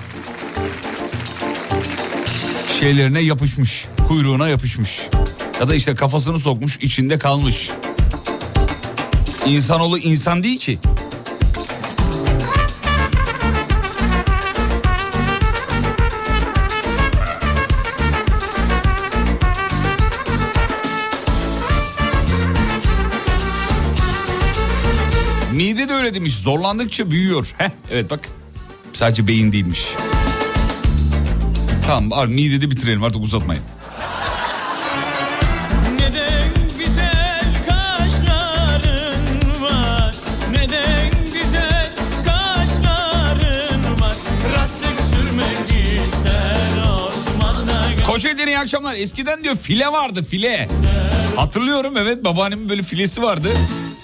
şeylerine yapışmış. Kuyruğuna yapışmış. Ya da işte kafasını sokmuş içinde kalmış. İnsanoğlu insan değil ki. Mide de öyle demiş zorlandıkça büyüyor. Heh, evet bak sadece beyin değilmiş. Tamam abi midede bitirelim artık uzatmayın. Kocaeli'den iyi akşamlar. Eskiden diyor file vardı file. Hatırlıyorum evet babaannemin böyle filesi vardı.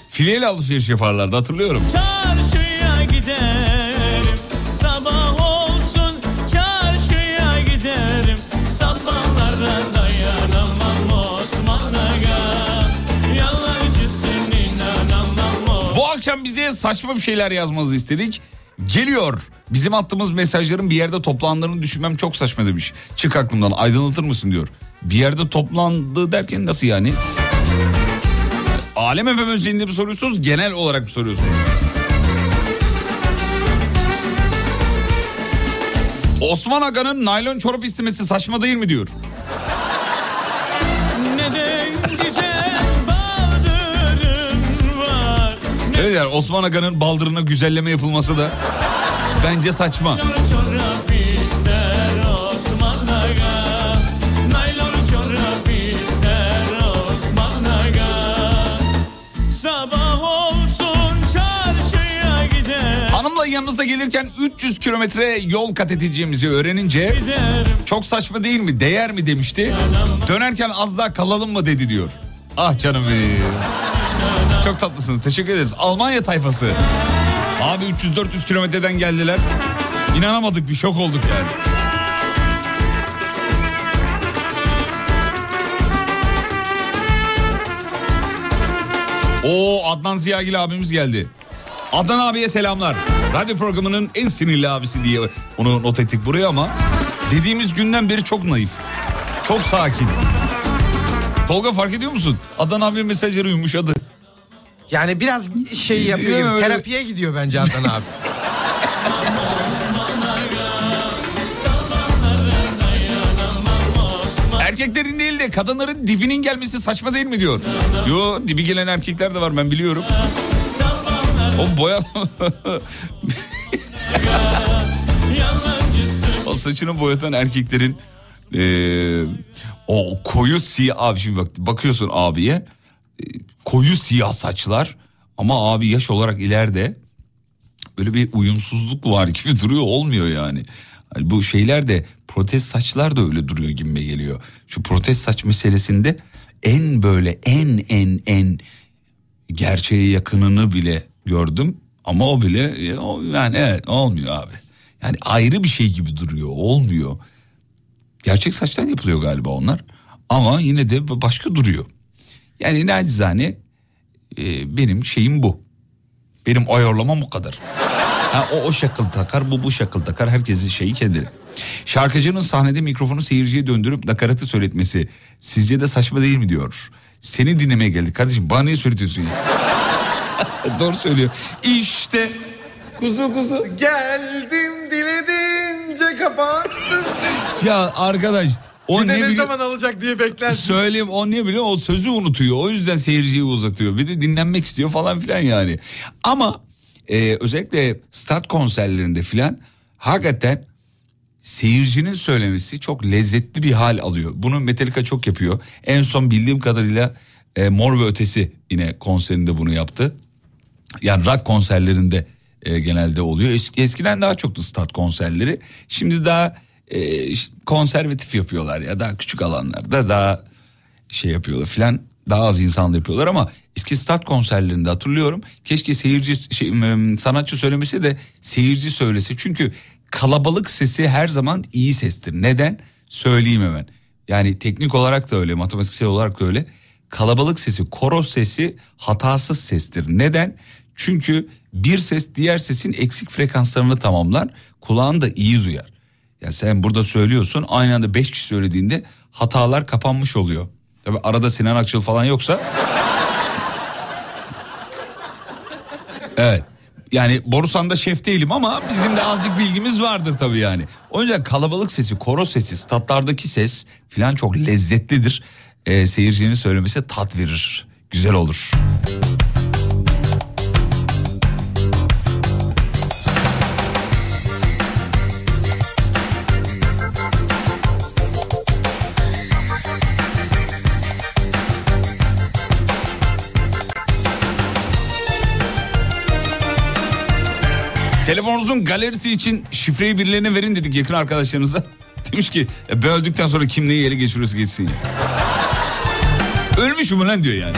Fileyle alışveriş yaparlardı hatırlıyorum. Çarşıya giderim Sabah olsun çarşıya giderim Sabahlara dayanamam Osman Aga Yalancısın inanamam Bu akşam bize saçma bir şeyler yazmanızı istedik. Geliyor. Bizim attığımız mesajların bir yerde toplandığını düşünmem çok saçma demiş. Çık aklımdan aydınlatır mısın diyor. Bir yerde toplandı derken nasıl yani? Alem efem özelinde mi soruyorsunuz genel olarak mı soruyorsunuz? Osman Aga'nın naylon çorap istemesi saçma değil mi diyor. Neden güzel Evet yani Osman Aga'nın baldırına güzelleme yapılması da bence saçma. Yanınıza gelirken 300 kilometre yol kat edeceğimizi öğrenince çok saçma değil mi değer mi demişti. Dönerken az daha kalalım mı dedi diyor. Ah canım benim. Çok tatlısınız teşekkür ederiz. Almanya tayfası. Abi 300-400 kilometreden geldiler. İnanamadık bir şok olduk yani. Oo Adnan Ziyagil abimiz geldi. Adnan abiye selamlar. Radyo programının en sinirli abisi diye onu not ettik buraya ama dediğimiz günden beri çok naif. Çok sakin. Tolga fark ediyor musun? Adnan abi mesajları yumuşadı. Yani biraz şey gibi Öyle- terapiye gidiyor bence Adnan abi. Erkeklerin değil de kadınların dibinin gelmesi saçma değil mi diyor. Yo dibi gelen erkekler de var ben biliyorum. O boya... [laughs] o saçını boyatan erkeklerin eee, o koyu siyah abi şimdi bak bakıyorsun abiye e, koyu siyah saçlar ama abi yaş olarak ileride böyle bir uyumsuzluk var gibi [laughs] duruyor olmuyor yani. Hani bu şeyler de protez saçlar da öyle duruyor gibime geliyor. Şu protez saç meselesinde en böyle en en en gerçeğe yakınını bile gördüm. Ama o bile e, yani evet olmuyor abi. Yani ayrı bir şey gibi duruyor olmuyor. Gerçek saçtan yapılıyor galiba onlar. Ama yine de başka duruyor. Yani nacizane e, benim şeyim bu. Benim ayarlamam o kadar. Ha, o o şakıl takar bu bu şakıl takar herkesin şeyi kendine. Şarkıcının sahnede mikrofonu seyirciye döndürüp nakaratı söyletmesi sizce de saçma değil mi diyor. Seni dinlemeye geldik kardeşim bana niye söyletiyorsun ya? [laughs] Doğru söylüyor. İşte kuzu kuzu. Geldim diledince kapattım. Ya arkadaş o bir de ne ne, zaman alacak diye beklersin. Söyleyeyim o ne biliyor o sözü unutuyor. O yüzden seyirciyi uzatıyor. Bir de dinlenmek istiyor falan filan yani. Ama e, özellikle stat konserlerinde filan hakikaten seyircinin söylemesi çok lezzetli bir hal alıyor. Bunu Metallica çok yapıyor. En son bildiğim kadarıyla e, Mor ve Ötesi yine konserinde bunu yaptı. Yani rock konserlerinde e, genelde oluyor. Eski, eskiden daha çoktu stat konserleri. Şimdi daha e, konservatif yapıyorlar ya daha küçük alanlarda daha şey yapıyorlar filan daha az insanla yapıyorlar ama eski stat konserlerinde hatırlıyorum. Keşke seyirci şey, sanatçı söylemesi de seyirci söylese. Çünkü kalabalık sesi her zaman iyi sestir. Neden? Söyleyeyim hemen. Yani teknik olarak da öyle, matematiksel olarak da öyle. Kalabalık sesi, koro sesi hatasız sestir. Neden? Çünkü bir ses diğer sesin eksik frekanslarını tamamlar. Kulağın da iyi duyar. Ya sen burada söylüyorsun aynı anda beş kişi söylediğinde hatalar kapanmış oluyor. Tabi arada Sinan Akçıl falan yoksa. [laughs] evet. Yani Borusan'da şef değilim ama bizim de azıcık bilgimiz vardır tabii yani. O yüzden kalabalık sesi, koro sesi, statlardaki ses filan çok lezzetlidir. Ee, seyircinin söylemesi tat verir. Güzel olur. Telefonunuzun galerisi için şifreyi birilerine verin dedik yakın arkadaşlarınıza. [laughs] Demiş ki "E, ben öldükten sonra kim neyi ele geçirirse geçsin ya. Ölmüş mü lan diyor yani.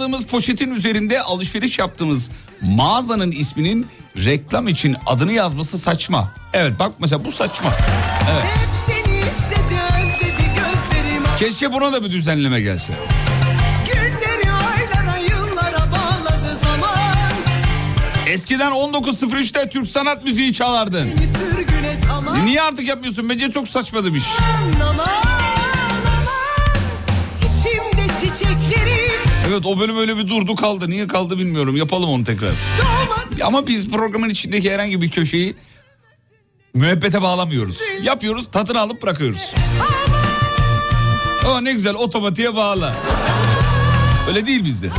Aldığımız poşetin üzerinde alışveriş yaptığımız mağazanın isminin reklam için adını yazması saçma. Evet bak mesela bu saçma. Evet. Aman Keşke buna da bir düzenleme gelse. Eskiden 19.03'te Türk sanat müziği çalardın. Aman Niye artık yapmıyorsun? Bence çok saçma demiş. aman aman İçimde çiçeklerim Evet o bölüm öyle bir durdu kaldı. Niye kaldı bilmiyorum. Yapalım onu tekrar. Ama biz programın içindeki herhangi bir köşeyi müebbete bağlamıyoruz. Yapıyoruz, tadını alıp bırakıyoruz. Ama ne güzel otomatiğe bağla. Öyle değil bizde.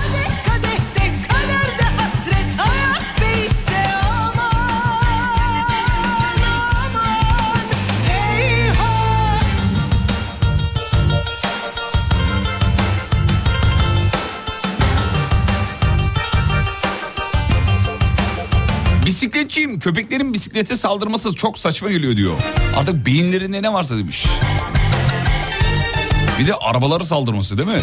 Bisikletçiyim. Köpeklerin bisiklete saldırması çok saçma geliyor diyor. Artık beyinlerinde ne varsa demiş. Bir de arabaları saldırması değil mi?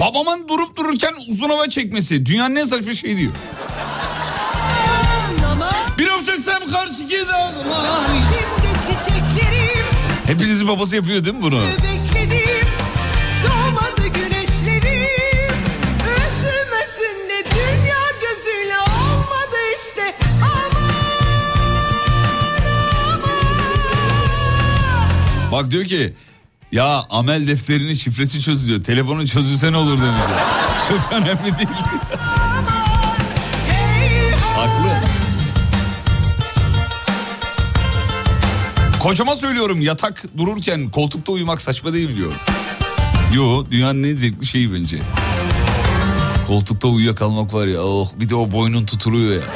Babamın durup dururken uzun hava çekmesi. Dünyanın en saçma şeyi diyor. Uçaksam karşı dağıma. Şimdi çiçeklerim Hepinizin babası yapıyor değil mi bunu? bekledim Doğmadı güneşlerim Üzülmesin de dünya gözüyle olmadı işte Aman aman Bak diyor ki Ya amel defterinin şifresi çözülüyor. Telefonun çözülse ne olur demiş. [laughs] Çok önemli değil. Kocama söylüyorum yatak dururken koltukta uyumak saçma değil diyor. Yo dünyanın en zevkli şeyi bence. Koltukta uyuyakalmak var ya oh bir de o boynun tutuluyor ya.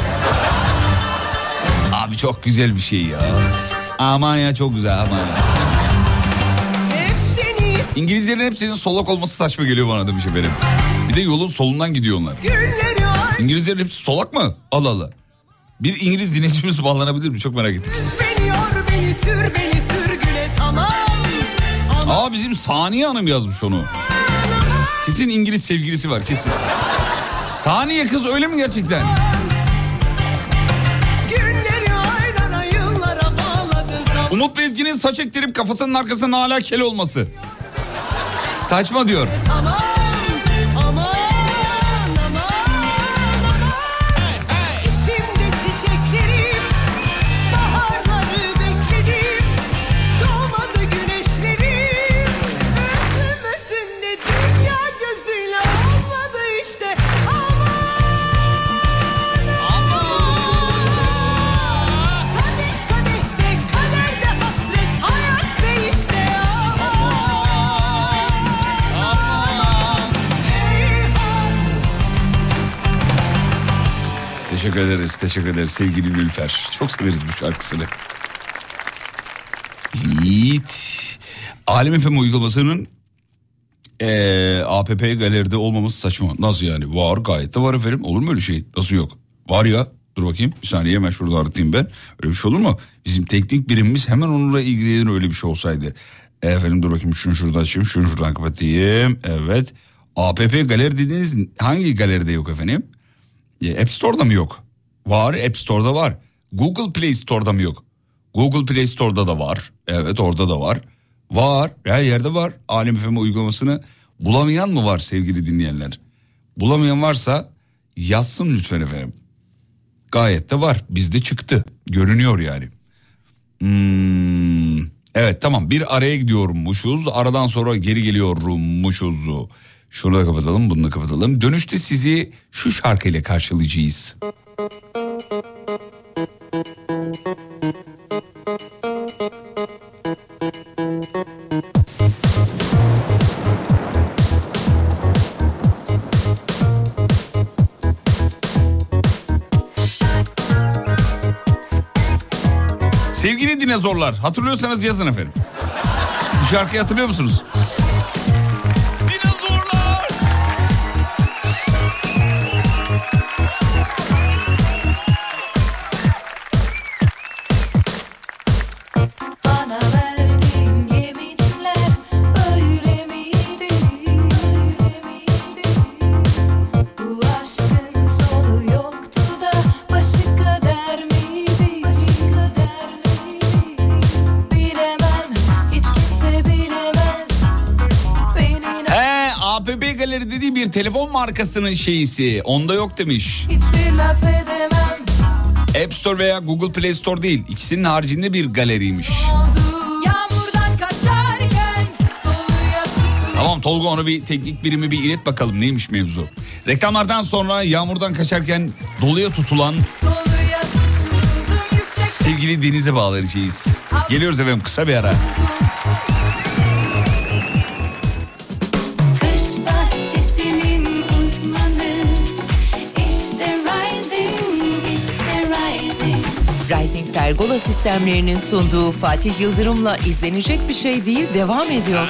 Abi çok güzel bir şey ya. Aman ya çok güzel aman ya. İngilizlerin hepsinin solak olması saçma geliyor bana demiş efendim. Bir de yolun solundan gidiyor onlar. İngilizlerin hepsi solak mı? Allah Allah. Bir İngiliz dinleyicimiz bağlanabilir mi? Çok merak ettim. Sür beni sürgüle tamam Aa bizim Saniye Hanım yazmış onu. Kesin İngiliz sevgilisi var kesin. Saniye kız öyle mi gerçekten? Umut Bezgin'in saç ektirip kafasının arkasının hala kel olması. Saçma diyor. Aman Teşekkür ederiz, teşekkür ederiz sevgili Nülfer. Çok severiz bu şarkısını. Yiğit. Alem FM uygulamasının eee APP galeride olmaması saçma. Nasıl yani? Var gayet de var efendim. Olur mu öyle şey? Nasıl yok? Var ya. Dur bakayım bir saniye hemen şurada aratayım ben. Öyle bir şey olur mu? Bizim teknik birimimiz hemen onunla ilgilenir öyle bir şey olsaydı. Efendim dur bakayım şunu şurada açayım şunu şuradan kapatayım. Evet. APP galeri dediğiniz hangi galeride yok efendim? E, App Store'da mı yok? Var App Store'da var. Google Play Store'da mı yok? Google Play Store'da da var. Evet orada da var. Var her yerde var. Alem FM uygulamasını bulamayan mı var sevgili dinleyenler? Bulamayan varsa yazsın lütfen efendim. Gayet de var. Bizde çıktı. Görünüyor yani. Hmm, evet tamam bir araya gidiyormuşuz. Aradan sonra geri geliyormuşuz. Şunu da kapatalım bunu da kapatalım. Dönüşte sizi şu şarkıyla karşılayacağız. Sevgili dinozorlar hatırlıyorsanız yazın efendim. Bu şarkıyı hatırlıyor musunuz? Markasının şeyisi. Onda yok demiş. hiçbir laf edemem. App Store veya Google Play Store değil. İkisinin haricinde bir galeriymiş. Kaçarken. Tamam Tolga onu bir teknik birimi bir ilet bakalım neymiş mevzu. Reklamlardan sonra yağmurdan kaçarken doluya tutulan Doluya sevgili denize bağlayacağız. Geliyoruz efendim kısa bir ara. Pergola sistemlerinin sunduğu Fatih Yıldırım'la izlenecek bir şey değil devam ediyor.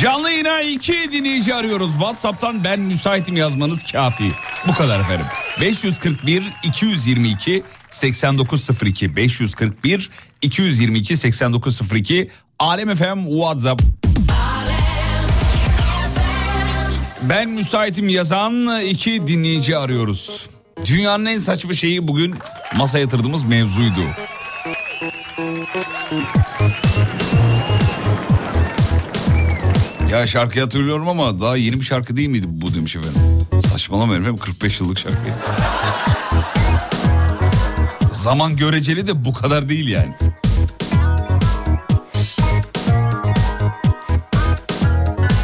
Canlı yayına iki dinleyici arıyoruz. WhatsApp'tan ben müsaitim yazmanız kafi. Bu kadar efendim. 541 222 8902 541 222 8902 Alem FM WhatsApp. Ben müsaitim yazan iki dinleyici arıyoruz. Dünyanın en saçma şeyi bugün masa yatırdığımız mevzuydu. Ya şarkıyı hatırlıyorum ama daha yeni bir şarkı değil miydi bu demiş efendim. Saçmalama efendim 45 yıllık şarkı. Zaman göreceli de bu kadar değil yani.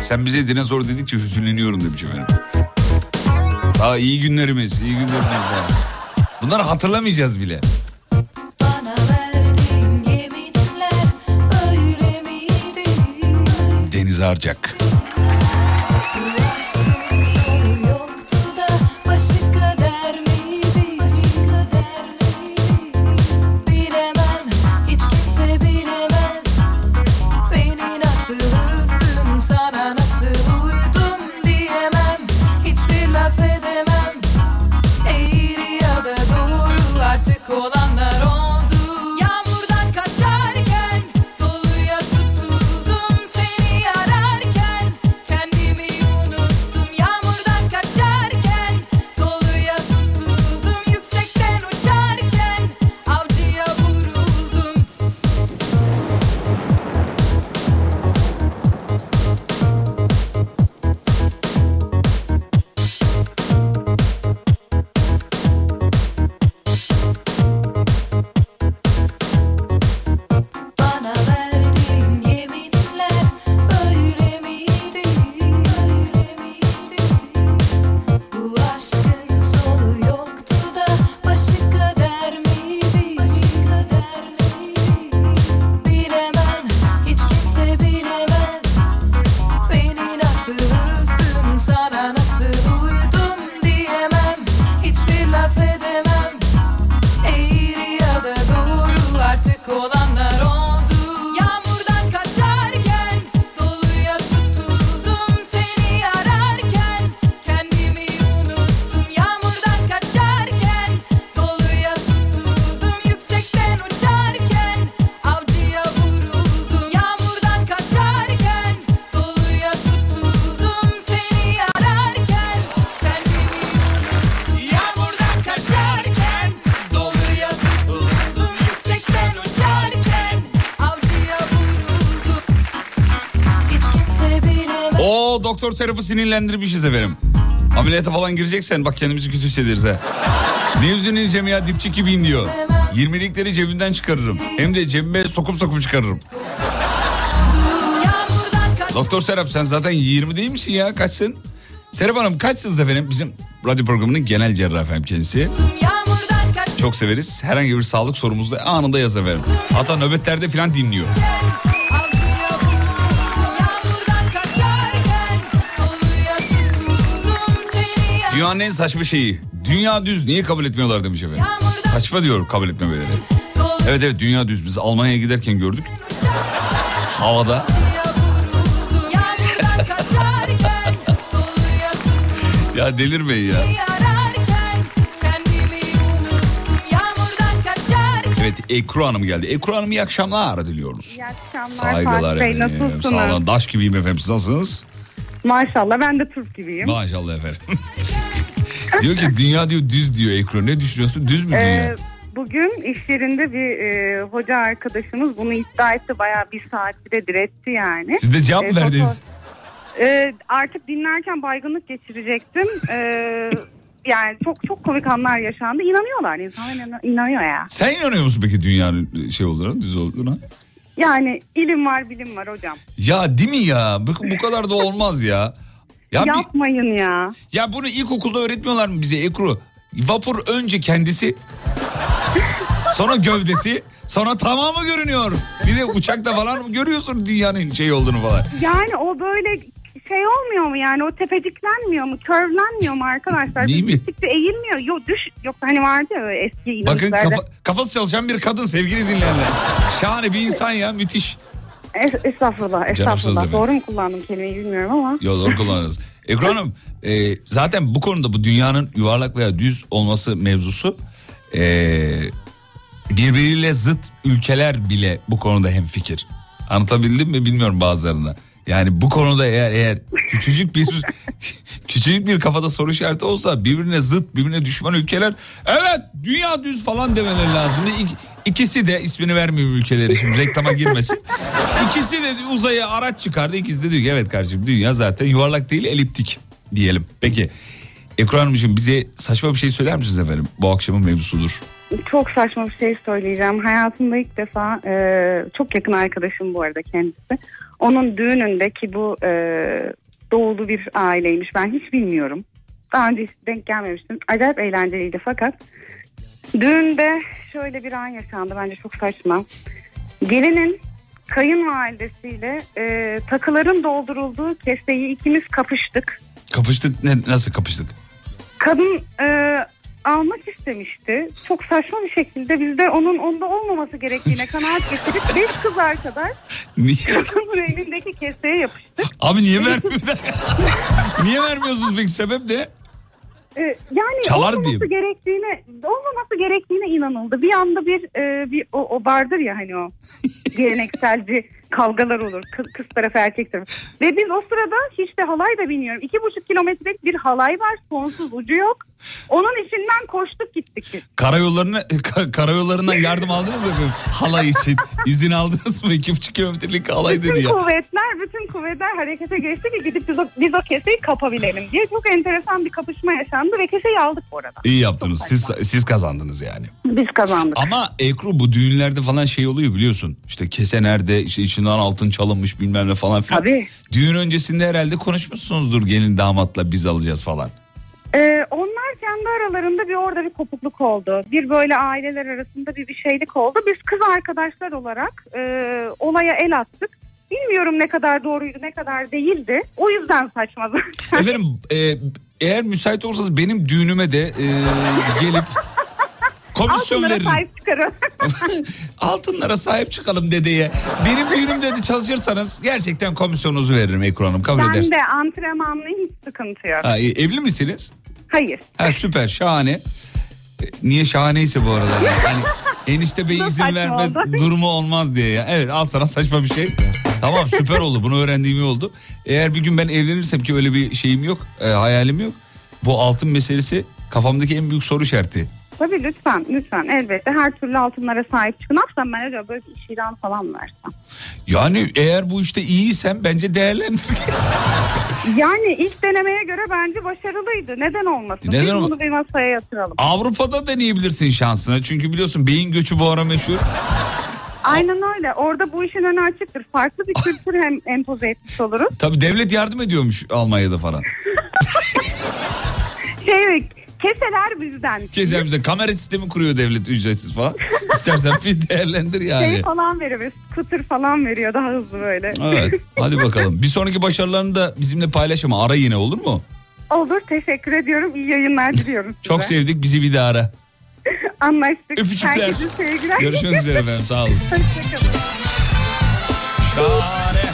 Sen bize dinozor dedikçe hüzünleniyorum demiş efendim. Daha iyi günlerimiz, iyi günlerimiz daha. Bunları hatırlamayacağız bile. Deniz Arcak. Doktor tarafı sinirlendirmişiz efendim. Ameliyata falan gireceksen bak kendimizi kötü hissederiz ha. Ne üzüleceğim ya dipçik gibiyim diyor. 20'likleri cebimden çıkarırım. Hem de cebime sokup sokup çıkarırım. Doktor Serap sen zaten 20 değil misin ya? Kaçsın? Serap Hanım kaçsınız efendim? Bizim radyo programının genel cerrahı efendim kendisi. Çok severiz. Herhangi bir sağlık sorumuzda anında yaz efendim. Hatta nöbetlerde falan dinliyor. Dünyanın en saçma şeyi. Dünya düz niye kabul etmiyorlar demiş efendim. Saçma diyor kabul etmemeleri. Evet evet dünya düz. Biz Almanya'ya giderken gördük. Havada. Ya delirmeyin ya. Evet Ekru Hanım geldi. Ekru Hanım iyi akşamlar diliyoruz. İyi akşamlar Saygılar Fatih Bey nasılsınız? Sağ olun. Daş gibiyim efendim. Siz nasılsınız? Maşallah ben de Türk gibiyim. Maşallah efendim. Diyor ki dünya diyor düz diyor Ekru. Ne düşünüyorsun? Düz mü dünya? Ee, bugün iş yerinde bir e, hoca arkadaşımız bunu iddia etti. Bayağı bir saat bile diretti yani. Siz de cevap mı Ee, verdiniz? Ee, artık dinlerken baygınlık geçirecektim. Ee, [laughs] yani çok çok komik anlar yaşandı. İnanıyorlar insanlar inan- inanıyor ya. Sen inanıyor musun peki dünyanın şey olduğuna, düz olduğuna? Yani ilim var bilim var hocam. Ya değil mi ya? Bu, bu kadar da olmaz ya. Ya, bir- Yapmayın ya. ya bunu ilkokulda öğretmiyorlar mı bize Ekru? Vapur önce kendisi, sonra gövdesi, sonra tamamı görünüyor. Bir de uçakta falan görüyorsun dünyanın şey olduğunu falan. Yani o böyle şey olmuyor mu yani o tepeciklenmiyor mu körlenmiyor mu arkadaşlar? Değil mi? Gittikçe eğilmiyor. Yok düş yok hani vardı ya öyle eski Bakın inanışlarda. kafa, kafası çalışan bir kadın sevgili dinleyenler. Şahane bir insan ya müthiş. Es- estağfurullah estağfurullah. Doğru mu kullandım kelimeyi bilmiyorum ama. Yo doğru kullanırız. Ekru Hanım e, zaten bu konuda bu dünyanın yuvarlak veya düz olması mevzusu e, birbiriyle zıt ülkeler bile bu konuda hemfikir. Anlatabildim mi bilmiyorum bazılarına. Yani bu konuda eğer eğer küçücük bir [laughs] küçücük bir kafada soru işareti olsa birbirine zıt birbirine düşman ülkeler evet dünya düz falan demeleri lazım. İk, ikisi de ismini vermiyorum ülkeleri şimdi reklama girmesin. [laughs] İkisi de uzaya araç çıkardı. İkisi de diyor ki evet kardeşim dünya zaten yuvarlak değil eliptik diyelim. Peki Ekru Hanımcığım bize saçma bir şey söyler misiniz efendim? Bu akşamın mevzusudur. Çok saçma bir şey söyleyeceğim. Hayatımda ilk defa e, çok yakın arkadaşım bu arada kendisi. Onun düğününde ki bu e, doğulu bir aileymiş. Ben hiç bilmiyorum. Daha önce hiç denk gelmemiştim. Acayip eğlenceliydi fakat düğünde şöyle bir an yaşandı. Bence çok saçma. Gelinin kayınvalidesiyle e, takıların doldurulduğu keseyi ikimiz kapıştık. Kapıştık ne, nasıl kapıştık? Kadın e, almak istemişti. Çok saçma bir şekilde biz de onun onda olmaması gerektiğine [laughs] kanaat getirip beş kız arkadaş Niye? kadının elindeki keseye yapıştık. Abi niye vermiyor? [laughs] niye vermiyorsunuz peki sebep ne? E, yani Çalar olmaması diye mi? gerektiğine olmaması gerektiğine inanıldı. Bir anda bir e, bir o, o vardır ya hani o [laughs] gelenekselci kavgalar olur. Kız, kız tarafı erkek tarafı. Ve biz o sırada hiç de halay da bilmiyorum. İki buçuk kilometrelik bir halay var. Sonsuz ucu yok. Onun içinden koştuk gittik biz. Karayollarına, [laughs] ka- karayollarından yardım aldınız mı efendim? Halay için. İzin aldınız mı? İki buçuk kilometrelik halay dedi Bütün ya. kuvvetler, bütün kuvvetler harekete geçti ki gidip biz o, biz o keseyi kapabilelim diye çok enteresan bir kapışma yaşandı ve keseyi aldık bu arada. İyi yaptınız. Siz, siz kazandınız yani. Biz kazandık. Ama Ekru bu düğünlerde falan şey oluyor biliyorsun. İşte kese nerede, işte içinden altın çalınmış bilmem ne falan filan. Tabii. Düğün öncesinde herhalde konuşmuşsunuzdur gelin damatla biz alacağız falan. Ee, onlar kendi aralarında bir orada bir kopukluk oldu. Bir böyle aileler arasında bir bir şeylik oldu. Biz kız arkadaşlar olarak e, olaya el attık. Bilmiyorum ne kadar doğruydu ne kadar değildi. O yüzden saçma. [laughs] Efendim e, eğer müsait olursanız benim düğünüme de e, gelip [laughs] komisyon Altınlara veririm. sahip çıkarın. [laughs] Altınlara sahip çıkalım dedeye. Benim düğünümde de çalışırsanız gerçekten komisyonunuzu veririm Ekru Hanım kabul ben edersiniz. de antrenmanlıyım hiç sıkıntı yok. Ha, e, evli misiniz? Hayır. Ha, süper şahane. E, Niye şahaneyse bu arada? Yani, hani [laughs] enişte bey Çok izin saçma vermez oldu. [laughs] durumu olmaz diye ya. Evet al sana saçma bir şey. Tamam süper oldu bunu öğrendiğim iyi oldu. Eğer bir gün ben evlenirsem ki öyle bir şeyim yok e, hayalim yok. Bu altın meselesi kafamdaki en büyük soru işareti. Tabii lütfen lütfen elbette her türlü altınlara sahip çıkın. Yapsam ben acaba böyle bir iş ilan falan versem? Yani eğer bu işte iyiysen bence değerlendir. Yani ilk denemeye göre bence başarılıydı. Neden olmasın? Neden Biz olma- bunu bir masaya yatıralım. Avrupa'da deneyebilirsin şansına. Çünkü biliyorsun beyin göçü bu ara meşhur. Aynen öyle. Orada bu işin önü açıktır. Farklı bir kültür hem [laughs] empoze etmiş oluruz. Tabii devlet yardım ediyormuş Almanya'da falan. Şey keseler bizden. Keser bize kamera sistemi kuruyor devlet ücretsiz falan. İstersen [laughs] bir değerlendir yani. Şey falan veriyor. Scooter falan veriyor daha hızlı böyle. Evet hadi bakalım. Bir sonraki başarılarını da bizimle paylaş ama ara yine olur mu? Olur teşekkür ediyorum. İyi yayınlar diliyorum [laughs] size. Çok sevdik bizi bir daha ara. [laughs] Anlaştık. Öpücükler. Herkese sevgiler. Görüşmek üzere efendim sağ olun. Hoşçakalın. Şahane.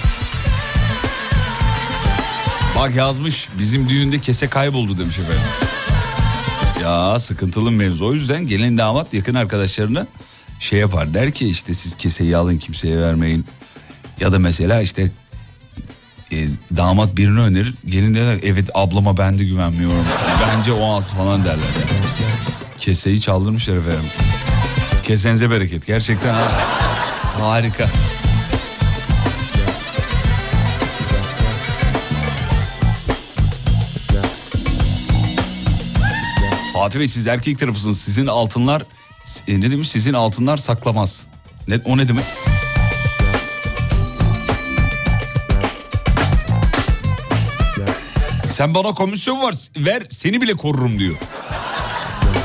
Bak yazmış bizim düğünde kese kayboldu demiş efendim. Ya sıkıntılı mevzu. O yüzden gelin damat yakın arkadaşlarına şey yapar. Der ki işte siz keseyi alın kimseye vermeyin. Ya da mesela işte e, damat birini önerir. Gelin derler evet ablama ben de güvenmiyorum. Bence o az falan derler. Yani. Keseyi çaldırmışlar efendim. Kesenize bereket. Gerçekten ha- harika. Fatih Bey siz erkek tarafısınız. Sizin altınlar e, ne demiş? Sizin altınlar saklamaz. Ne, o ne demek? Sen bana komisyon var ver seni bile korurum diyor.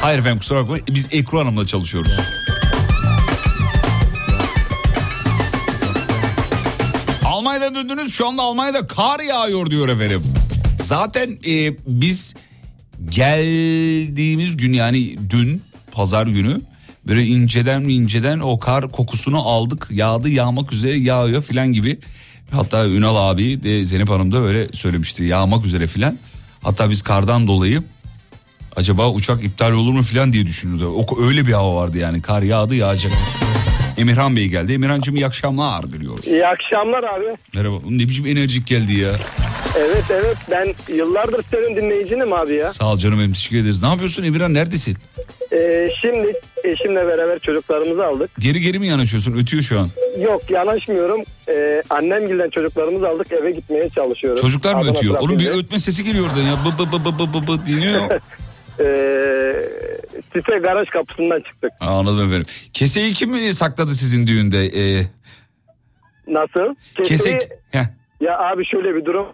Hayır efendim kusura bakmayın biz Ekru Hanım'la çalışıyoruz. Almanya'dan döndünüz şu anda Almanya'da kar yağıyor diyor efendim. Zaten e, biz geldiğimiz gün yani dün pazar günü böyle inceden inceden o kar kokusunu aldık yağdı yağmak üzere yağıyor filan gibi. Hatta Ünal abi de Zeynep Hanım da öyle söylemişti yağmak üzere filan. Hatta biz kardan dolayı acaba uçak iptal olur mu filan diye düşünüyordu. O, öyle bir hava vardı yani kar yağdı yağacak. Emirhan Bey geldi. Emirhan'cığım iyi akşamlar diliyoruz. İyi akşamlar abi. Merhaba. Ne biçim enerjik geldi ya. Evet evet ben yıllardır senin dinleyicinim abi ya. Sağ ol canım benim teşekkür ederiz. Ne yapıyorsun Emirhan neredesin? Ee, şimdi eşimle beraber çocuklarımızı aldık. Geri geri mi yanaşıyorsun? Ötüyor şu an. Yok yanaşmıyorum. Ee, annemgilden çocuklarımızı aldık eve gitmeye çalışıyoruz. Çocuklar mı Adana ötüyor? Onun bir ötme sesi geliyor oradan ya. Bı bı bı bı bı bı bı deniyor. [laughs] Ee, site garaj kapısından çıktık. Anladım efendim. Keseyi kim sakladı sizin düğünde? Ee, Nasıl? Keseyi- Heh. Ya abi şöyle bir durum.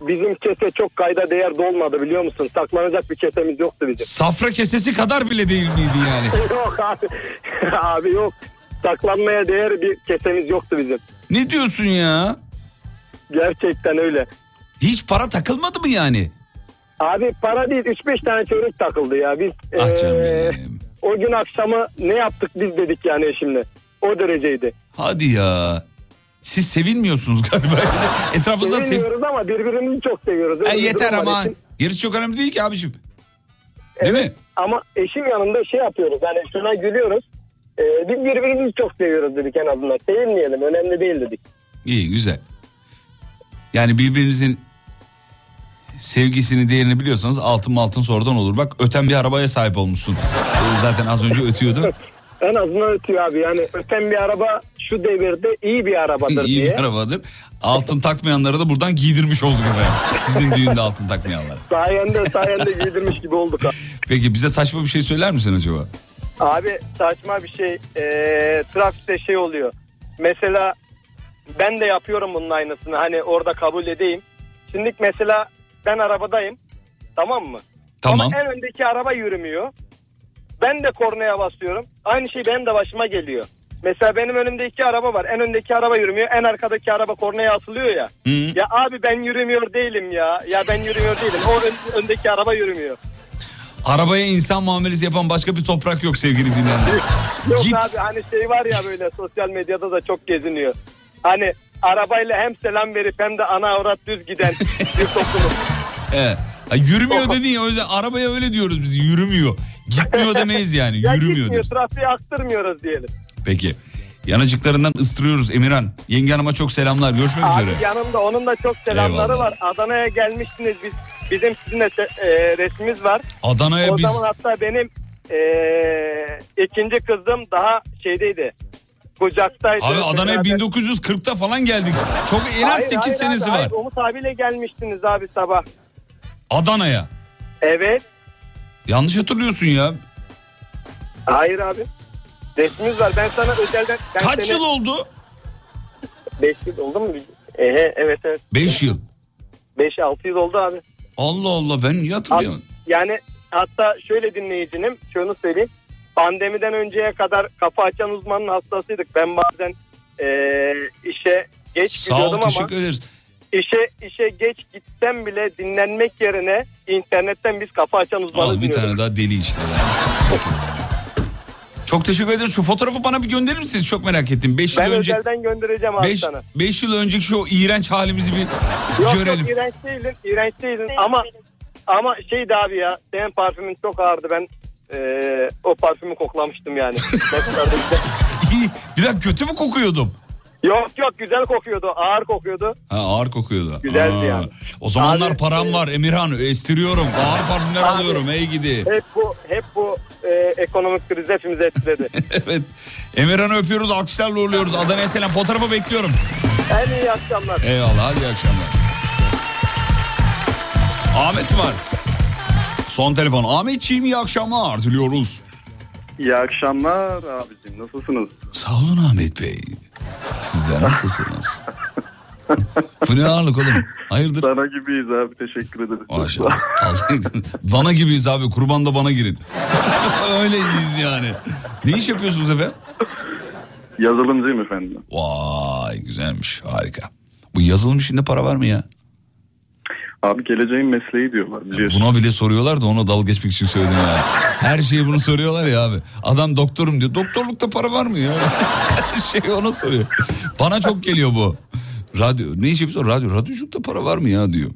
Bizim kese çok kayda değer dolmadı biliyor musun? Saklanacak bir kesemiz yoktu bizim. Safra kesesi kadar bile değil miydi yani? [laughs] yok abi. [laughs] abi yok. Saklanmaya değer bir kesemiz yoktu bizim. Ne diyorsun ya? Gerçekten öyle. Hiç para takılmadı mı yani? Abi para değil 3-5 tane çörek takıldı ya. Biz Ah canım eee, o gün akşamı ne yaptık biz dedik yani eşimle. O dereceydi. Hadi ya. Siz sevilmiyorsunuz galiba. [laughs] Etrafınızda sev... Ama birbirimizi çok seviyoruz. Bir yeter ama. Eşim- Gerisi çok önemli değil ki abiciğim. Değil mi? Ama eşim yanında şey yapıyoruz. Hani şuna gülüyoruz. Eee, biz birbirimizi çok seviyoruz dedik en azından. Sevilmeyelim önemli değil dedik. İyi güzel. Yani birbirinizin sevgisini değerini biliyorsanız altın altın sonradan olur. Bak öten bir arabaya sahip olmuşsun. Ee, Zaten az önce ötüyordu. [laughs] En azından ötüyor abi. Yani öten bir araba şu devirde iyi bir arabadır İyi diye. bir arabadır. Altın takmayanlara da buradan giydirmiş olduk efendim. Sizin düğünde altın takmayanlara. Sayende sayende giydirmiş gibi olduk abi. Peki bize saçma bir şey söyler misin acaba? Abi saçma bir şey. Ee, trafikte şey oluyor. Mesela ben de yapıyorum bunun aynısını. Hani orada kabul edeyim. Şimdi mesela ben arabadayım. Tamam mı? Tamam. Ama en öndeki araba yürümüyor. Ben de kornaya basıyorum. Aynı şey benim de başıma geliyor. Mesela benim önümde iki araba var. En öndeki araba yürümüyor. En arkadaki araba kornaya atılıyor ya. Hı. Ya abi ben yürümüyor değilim ya. Ya ben yürümüyor değilim. O ön- öndeki araba yürümüyor. Arabaya insan muamelesi yapan başka bir toprak yok sevgili dinleyenler. Yok Git. abi hani şey var ya böyle sosyal medyada da çok geziniyor. Hani arabayla hem selam verip hem de ana avrat düz giden [laughs] bir topluluk. Evet. Ha, yürümüyor dedin ya o yüzden arabaya öyle diyoruz biz yürümüyor. Gitmiyor [laughs] demeyiz yani Ya yürümüyor gitmiyor diyoruz. trafiği aktırmıyoruz diyelim. Peki. Yanacıklarından ıstırıyoruz Emirhan. Yenge hanıma çok selamlar. Görüşmek Abi üzere. yanımda onun da çok selamları Eyvallah. var. Adana'ya gelmiştiniz biz. Bizim sizinle e, resmimiz var. Adana'ya o biz- zaman hatta benim e, ikinci kızım daha şeydeydi. Kucaktaydı. Abi Adana'ya Beraber- 1940'ta falan geldik. Çok en az Hayır, 8 hayır senesi abi, var. hayır. Umut abiyle gelmiştiniz abi sabah. Adana'ya. Evet. Yanlış hatırlıyorsun ya. Hayır abi. Resmimiz var. Ben sana özelden... Ben Kaç seni- yıl oldu? 5 yıl oldu mu? Ehe, evet evet. 5 yıl. 5-6 yıl oldu abi. Allah Allah ben niye hatırlıyorum? Yani hatta şöyle dinleyicinim. Şunu söyleyeyim. Pandemiden önceye kadar kafa açan uzmanın hastasıydık. Ben bazen eee, işe geç Sağ ol gidiyordum ama teşekkür ederiz. işe işe geç gitsem bile dinlenmek yerine internetten biz kafa açan uzmanı Al bir dinliyorduk. tane daha deli işte. Çok teşekkür ederiz. Şu fotoğrafı bana bir gönderir misiniz? Çok merak ettim. 5 yıl Ben önce özelden göndereceğim abi 5 sana. 5 yıl önceki şu iğrenç halimizi bir Yok görelim. yok iğrenç değildin, iğrenç değildin ama ama şeydi abi ya senin parfümün çok ağırdı ben eee, o parfümü koklamıştım yani. [laughs] İyi. Bir dakika kötü mü kokuyordum? yok yok güzel kokuyordu ağır kokuyordu. Ha, ağır kokuyordu. Güzeldi Aa, yani. O zamanlar Abi, param e, var Emirhan estiriyorum. Ağır parfümler Abi, alıyorum ey gidi. Hep bu hep bu eee, ekonomik kriz hepimizi etkiledi. [laughs] evet. Emirhan'ı öpüyoruz alkışlarla uğurluyoruz. Adana'ya selam. Fotoğrafı bekliyorum. en iyi akşamlar. Eyvallah hadi iyi akşamlar. Ahmet mi var? Son telefon. Ahmetciğim iyi akşamlar diliyoruz. İyi akşamlar abicim nasılsınız? Sağ olun Ahmet Bey. Sizler nasılsınız? Bu ne ağırlık oğlum? Hayırdır? Sana gibiyiz abi teşekkür ederim. Maşallah. Dana gibiyiz abi. Kurban da bana girin. [laughs] Öyleyiz yani. Ne iş yapıyorsunuz efendim? Yazılımcıyım efendim. Vay güzelmiş. Harika. Bu yazılım işinde para var mı ya? Abi geleceğin mesleği diyorlar biliyorsun. Buna bile soruyorlar da ona dalga geçmek için söyledim ya. Her şeyi bunu soruyorlar ya abi. Adam doktorum diyor. Doktorlukta para var mı ya? Her şey ona soruyor. Bana çok geliyor bu. Radyo ne iş yapıyorsun? Radyo. Radyoculukta para var mı ya diyor.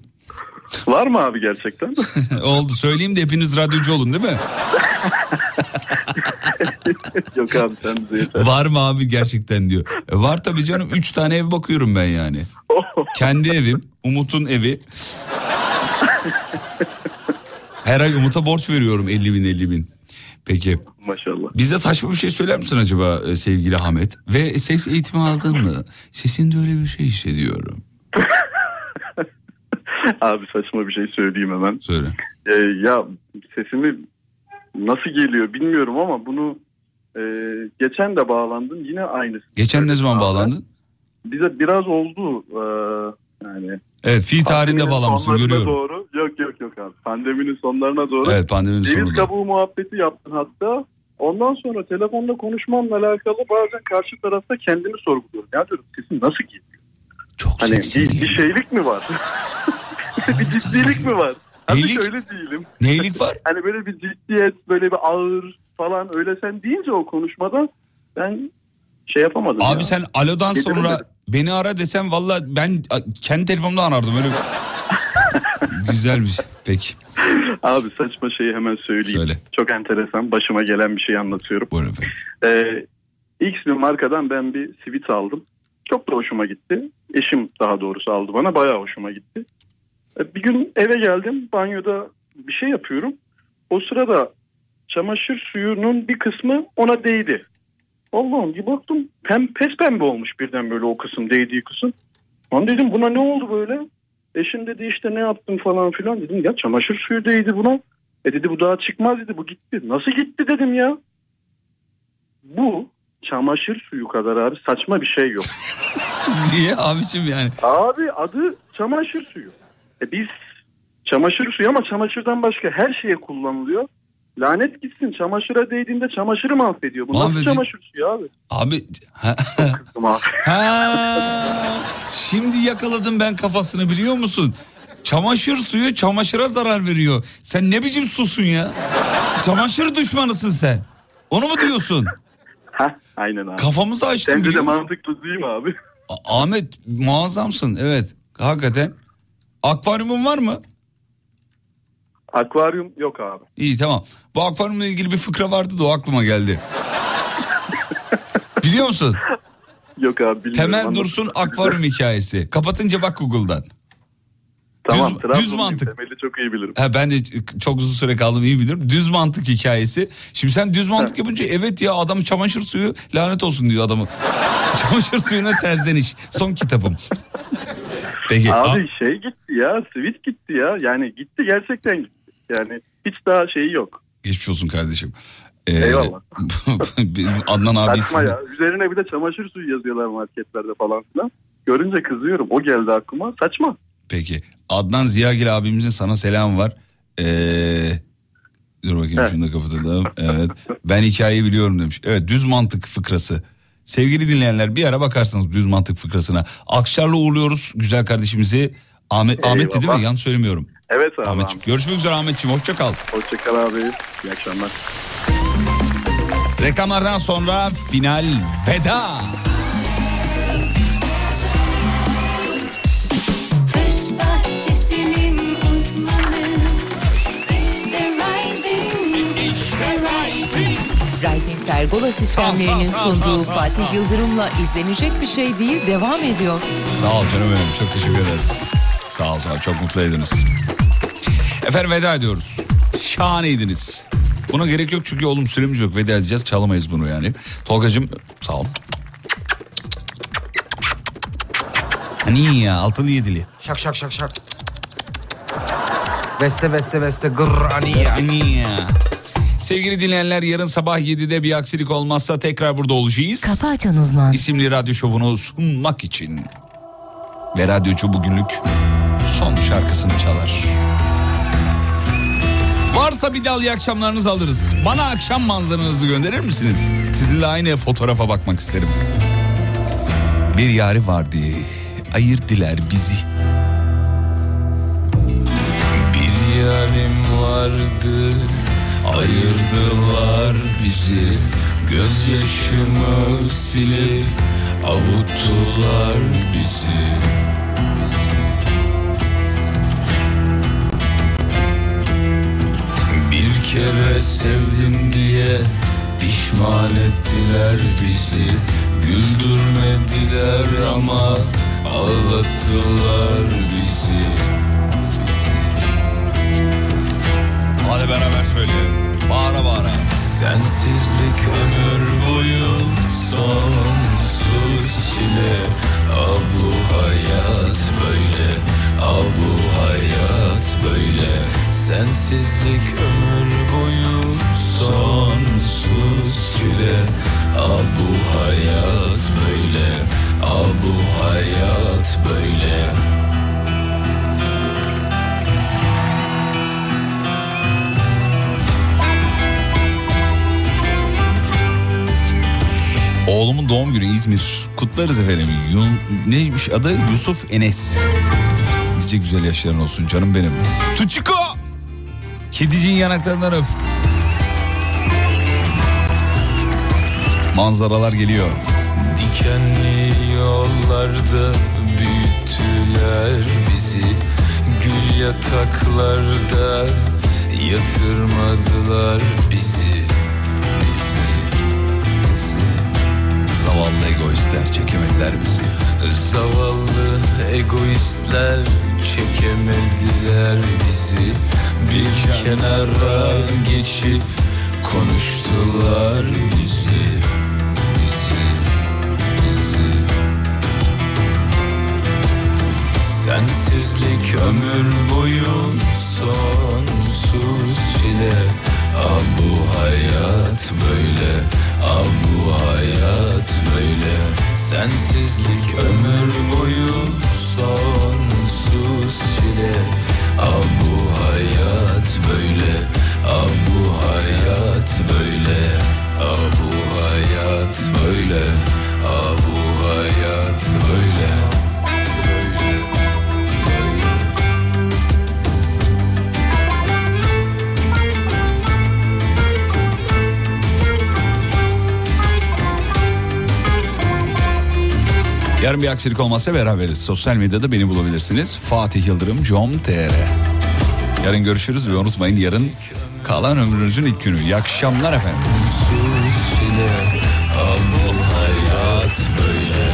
Var mı abi gerçekten? [laughs] Oldu söyleyeyim de hepiniz radyocu olun değil mi? [laughs] [laughs] Yok abi sen bize yeter. Var mı abi gerçekten diyor. E, var tabii canım. Üç tane ev bakıyorum ben yani. Kendi evim. Umut'un evi. Her ay Umut'a borç veriyorum 50 bin 50 bin. Peki. Maşallah. Bize saçma bir şey söyler misin acaba e, sevgili Ahmet? Ve ses eğitimi aldın mı? Sesinde öyle bir şey hissediyorum. [laughs] Abi saçma bir şey söyleyeyim hemen. Söyle. Ee, ya sesimi nasıl geliyor bilmiyorum ama bunu e, geçen de bağlandım yine aynısı. Geçen ne zaman bağlandın? Bize biraz oldu. e, yani Evet fi tarihinde sonlarına görüyorum. Doğru. Yok yok yok abi. Pandeminin sonlarına doğru. Evet, pandeminin sonunda. kabuğu muhabbeti yaptın hatta. Ondan sonra telefonda konuşmamla alakalı bazen karşı tarafta kendimi sorguluyorum. Ya diyorum sesin nasıl geliyor? Çok hani bir, bir şeylik mi var? [laughs] bir ciddilik mi var? Hani Neylik? öyle değilim. Neylik var? [laughs] Hani böyle bir ciddiyet, böyle bir ağır falan öyle sen deyince o konuşmada ben şey yapamadım. Abi ya. sen alodan sonra beni ara desem valla ben kendi telefonumdan arardım öyle. [laughs] Güzel bir şey. Peki. Abi saçma şeyi hemen söyleyeyim. Söyle. Çok enteresan. Başıma gelen bir şey anlatıyorum. Buyurun efendim. Ee, X bir markadan ben bir sivit aldım. Çok da hoşuma gitti. Eşim daha doğrusu aldı bana. Bayağı hoşuma gitti. Ee, Bir gün eve geldim. Banyoda bir şey yapıyorum. O sırada çamaşır suyunun bir kısmı ona değdi. Allah'ım bir baktım pem, pes pembe olmuş birden böyle o kısım değdiği kısım. Lan dedim buna ne oldu böyle? Eşim dedi işte ne yaptın falan filan dedim ya çamaşır suyu değdi buna. E dedi bu daha çıkmaz dedi bu gitti. Nasıl gitti dedim ya. Bu çamaşır suyu kadar abi saçma bir şey yok. [laughs] Niye abicim yani? Abi adı çamaşır suyu. E biz çamaşır suyu ama çamaşırdan başka her şeye kullanılıyor. Lanet gitsin çamaşıra değdiğinde çamaşırı mahvediyor. Bu nasıl çamaşır suyu abi? Abi ha, Kızdım abi. [laughs] ha, şimdi yakaladım ben kafasını biliyor musun? Çamaşır suyu çamaşıra zarar veriyor. Sen ne biçim susun ya? Çamaşır düşmanısın sen. Onu mu diyorsun? Heh, aynen abi. Kafamızı açtın Sence de biliyor musun? mantıklı değil mi abi? A- Ahmet muazzamsın evet. Hakikaten. Akvaryumun var mı? Akvaryum yok abi. İyi tamam. Bu akvaryumla ilgili bir fıkra vardı da o aklıma geldi. Biliyor musun? Yok abi bilmiyorum. Temel Anlat. Dursun akvaryum hikayesi. Kapatınca bak Google'dan. Tamam, düz, mantık. Temeli çok iyi bilirim. Ha, ben de çok uzun süre kaldım iyi bilirim. Düz mantık hikayesi. Şimdi sen düz mantık yapınca evet ya adam çamaşır suyu lanet olsun diyor adamı. [laughs] çamaşır suyuna serzeniş. Son kitabım. [laughs] Peki. Abi a- şey gitti ya, sweet gitti ya. Yani gitti gerçekten gitti. Yani hiç daha şeyi yok. Geçmiş olsun kardeşim. Ee, Eyvallah. [laughs] benim Adnan abi isim- ya. Üzerine bir de çamaşır suyu yazıyorlar marketlerde falan filan. Görünce kızıyorum. O geldi aklıma. Saçma. Peki. Adnan Ziyagil abimizin sana selamı var. Ee, dur bakayım şunu da kapatalım. Evet. Ben hikayeyi biliyorum demiş. Evet düz mantık fıkrası. Sevgili dinleyenler bir ara bakarsınız düz mantık fıkrasına. Akşar'la uğurluyoruz güzel kardeşimizi. Ahmet, Ahmet'ti değil mi? Yanlış söylemiyorum. Evet abi. Ahmetciğim. Görüşmek üzere Ahmetciğim. Hoşça kal. Hoşçakal abi. İyi akşamlar. Reklamlardan sonra final veda. Rising Pergola sistemlerinin Sağ, sağ, sunduğu sağ, Fatih. Yıldırım'la izlenecek bir şey değil devam ediyor. Sağ ol canım benim. Çok teşekkür ederiz. Sağ ol sağ ol. Çok mutlu ediniz. Efendim veda ediyoruz. Şahaneydiniz. Buna gerek yok çünkü oğlum süremiz yok. Veda edeceğiz. Çalamayız bunu yani. Tolgacığım sağ ol. Hani ya altını yedili. Şak şak şak şak. Beste beste beste gırr aniye. Hani ya. Sevgili dinleyenler yarın sabah 7'de bir aksilik olmazsa tekrar burada olacağız. Kafa açan uzman. isimli radyo şovunu sunmak için. Ve radyocu bugünlük son şarkısını çalar. Varsa bir dal iyi akşamlarınızı alırız. Bana akşam manzaranızı gönderir misiniz? Sizinle aynı fotoğrafa bakmak isterim. Bir yari vardı, ayırdılar bizi. Bir yarim vardı Ayırdılar bizi Gözyaşımı silip Avuttular bizi Bir kere sevdim diye Pişman ettiler bizi Güldürmediler ama Ağlattılar bizi Hadi beraber söyleyelim. Bağıra bağıra. Sensizlik ömür boyu sonsuz çile Aa bu hayat böyle Aa bu hayat böyle Sensizlik ömür boyu sonsuz çile Aa bu hayat böyle Aa bu hayat böyle Oğlumun doğum günü İzmir. Kutlarız efendim. Yun, neymiş adı? Yusuf Enes. Nice güzel yaşların olsun canım benim. Tuçiko! Kediciğin yanaklarından öp. Manzaralar geliyor. Dikenli yollarda büyüttüler bizi Gül yataklarda yatırmadılar bizi Bizi, bizi Zavallı egoistler çekemediler bizi Zavallı egoistler çekemediler bizi. Bir kenara geçip konuştular bizi. Bizi, bizi. Sensizlik ömür boyu sonsuz çile Aa bu hayat böyle Aa bu hayat böyle. Sensizlik ömür boyu sonsuz çile Aa bu hayat böyle Aa bu hayat böyle Aa bu hayat böyle Aa bu hayat böyle Yarın bir aksilik olmazsa beraberiz. Sosyal medyada beni bulabilirsiniz. Fatih Yıldırım com.tr Yarın görüşürüz ve unutmayın yarın kalan ömrünüzün ilk günü. İyi akşamlar efendim. Çile Aa bu hayat böyle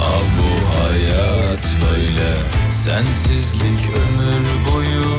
Aa bu hayat böyle Sensizlik ömür boyu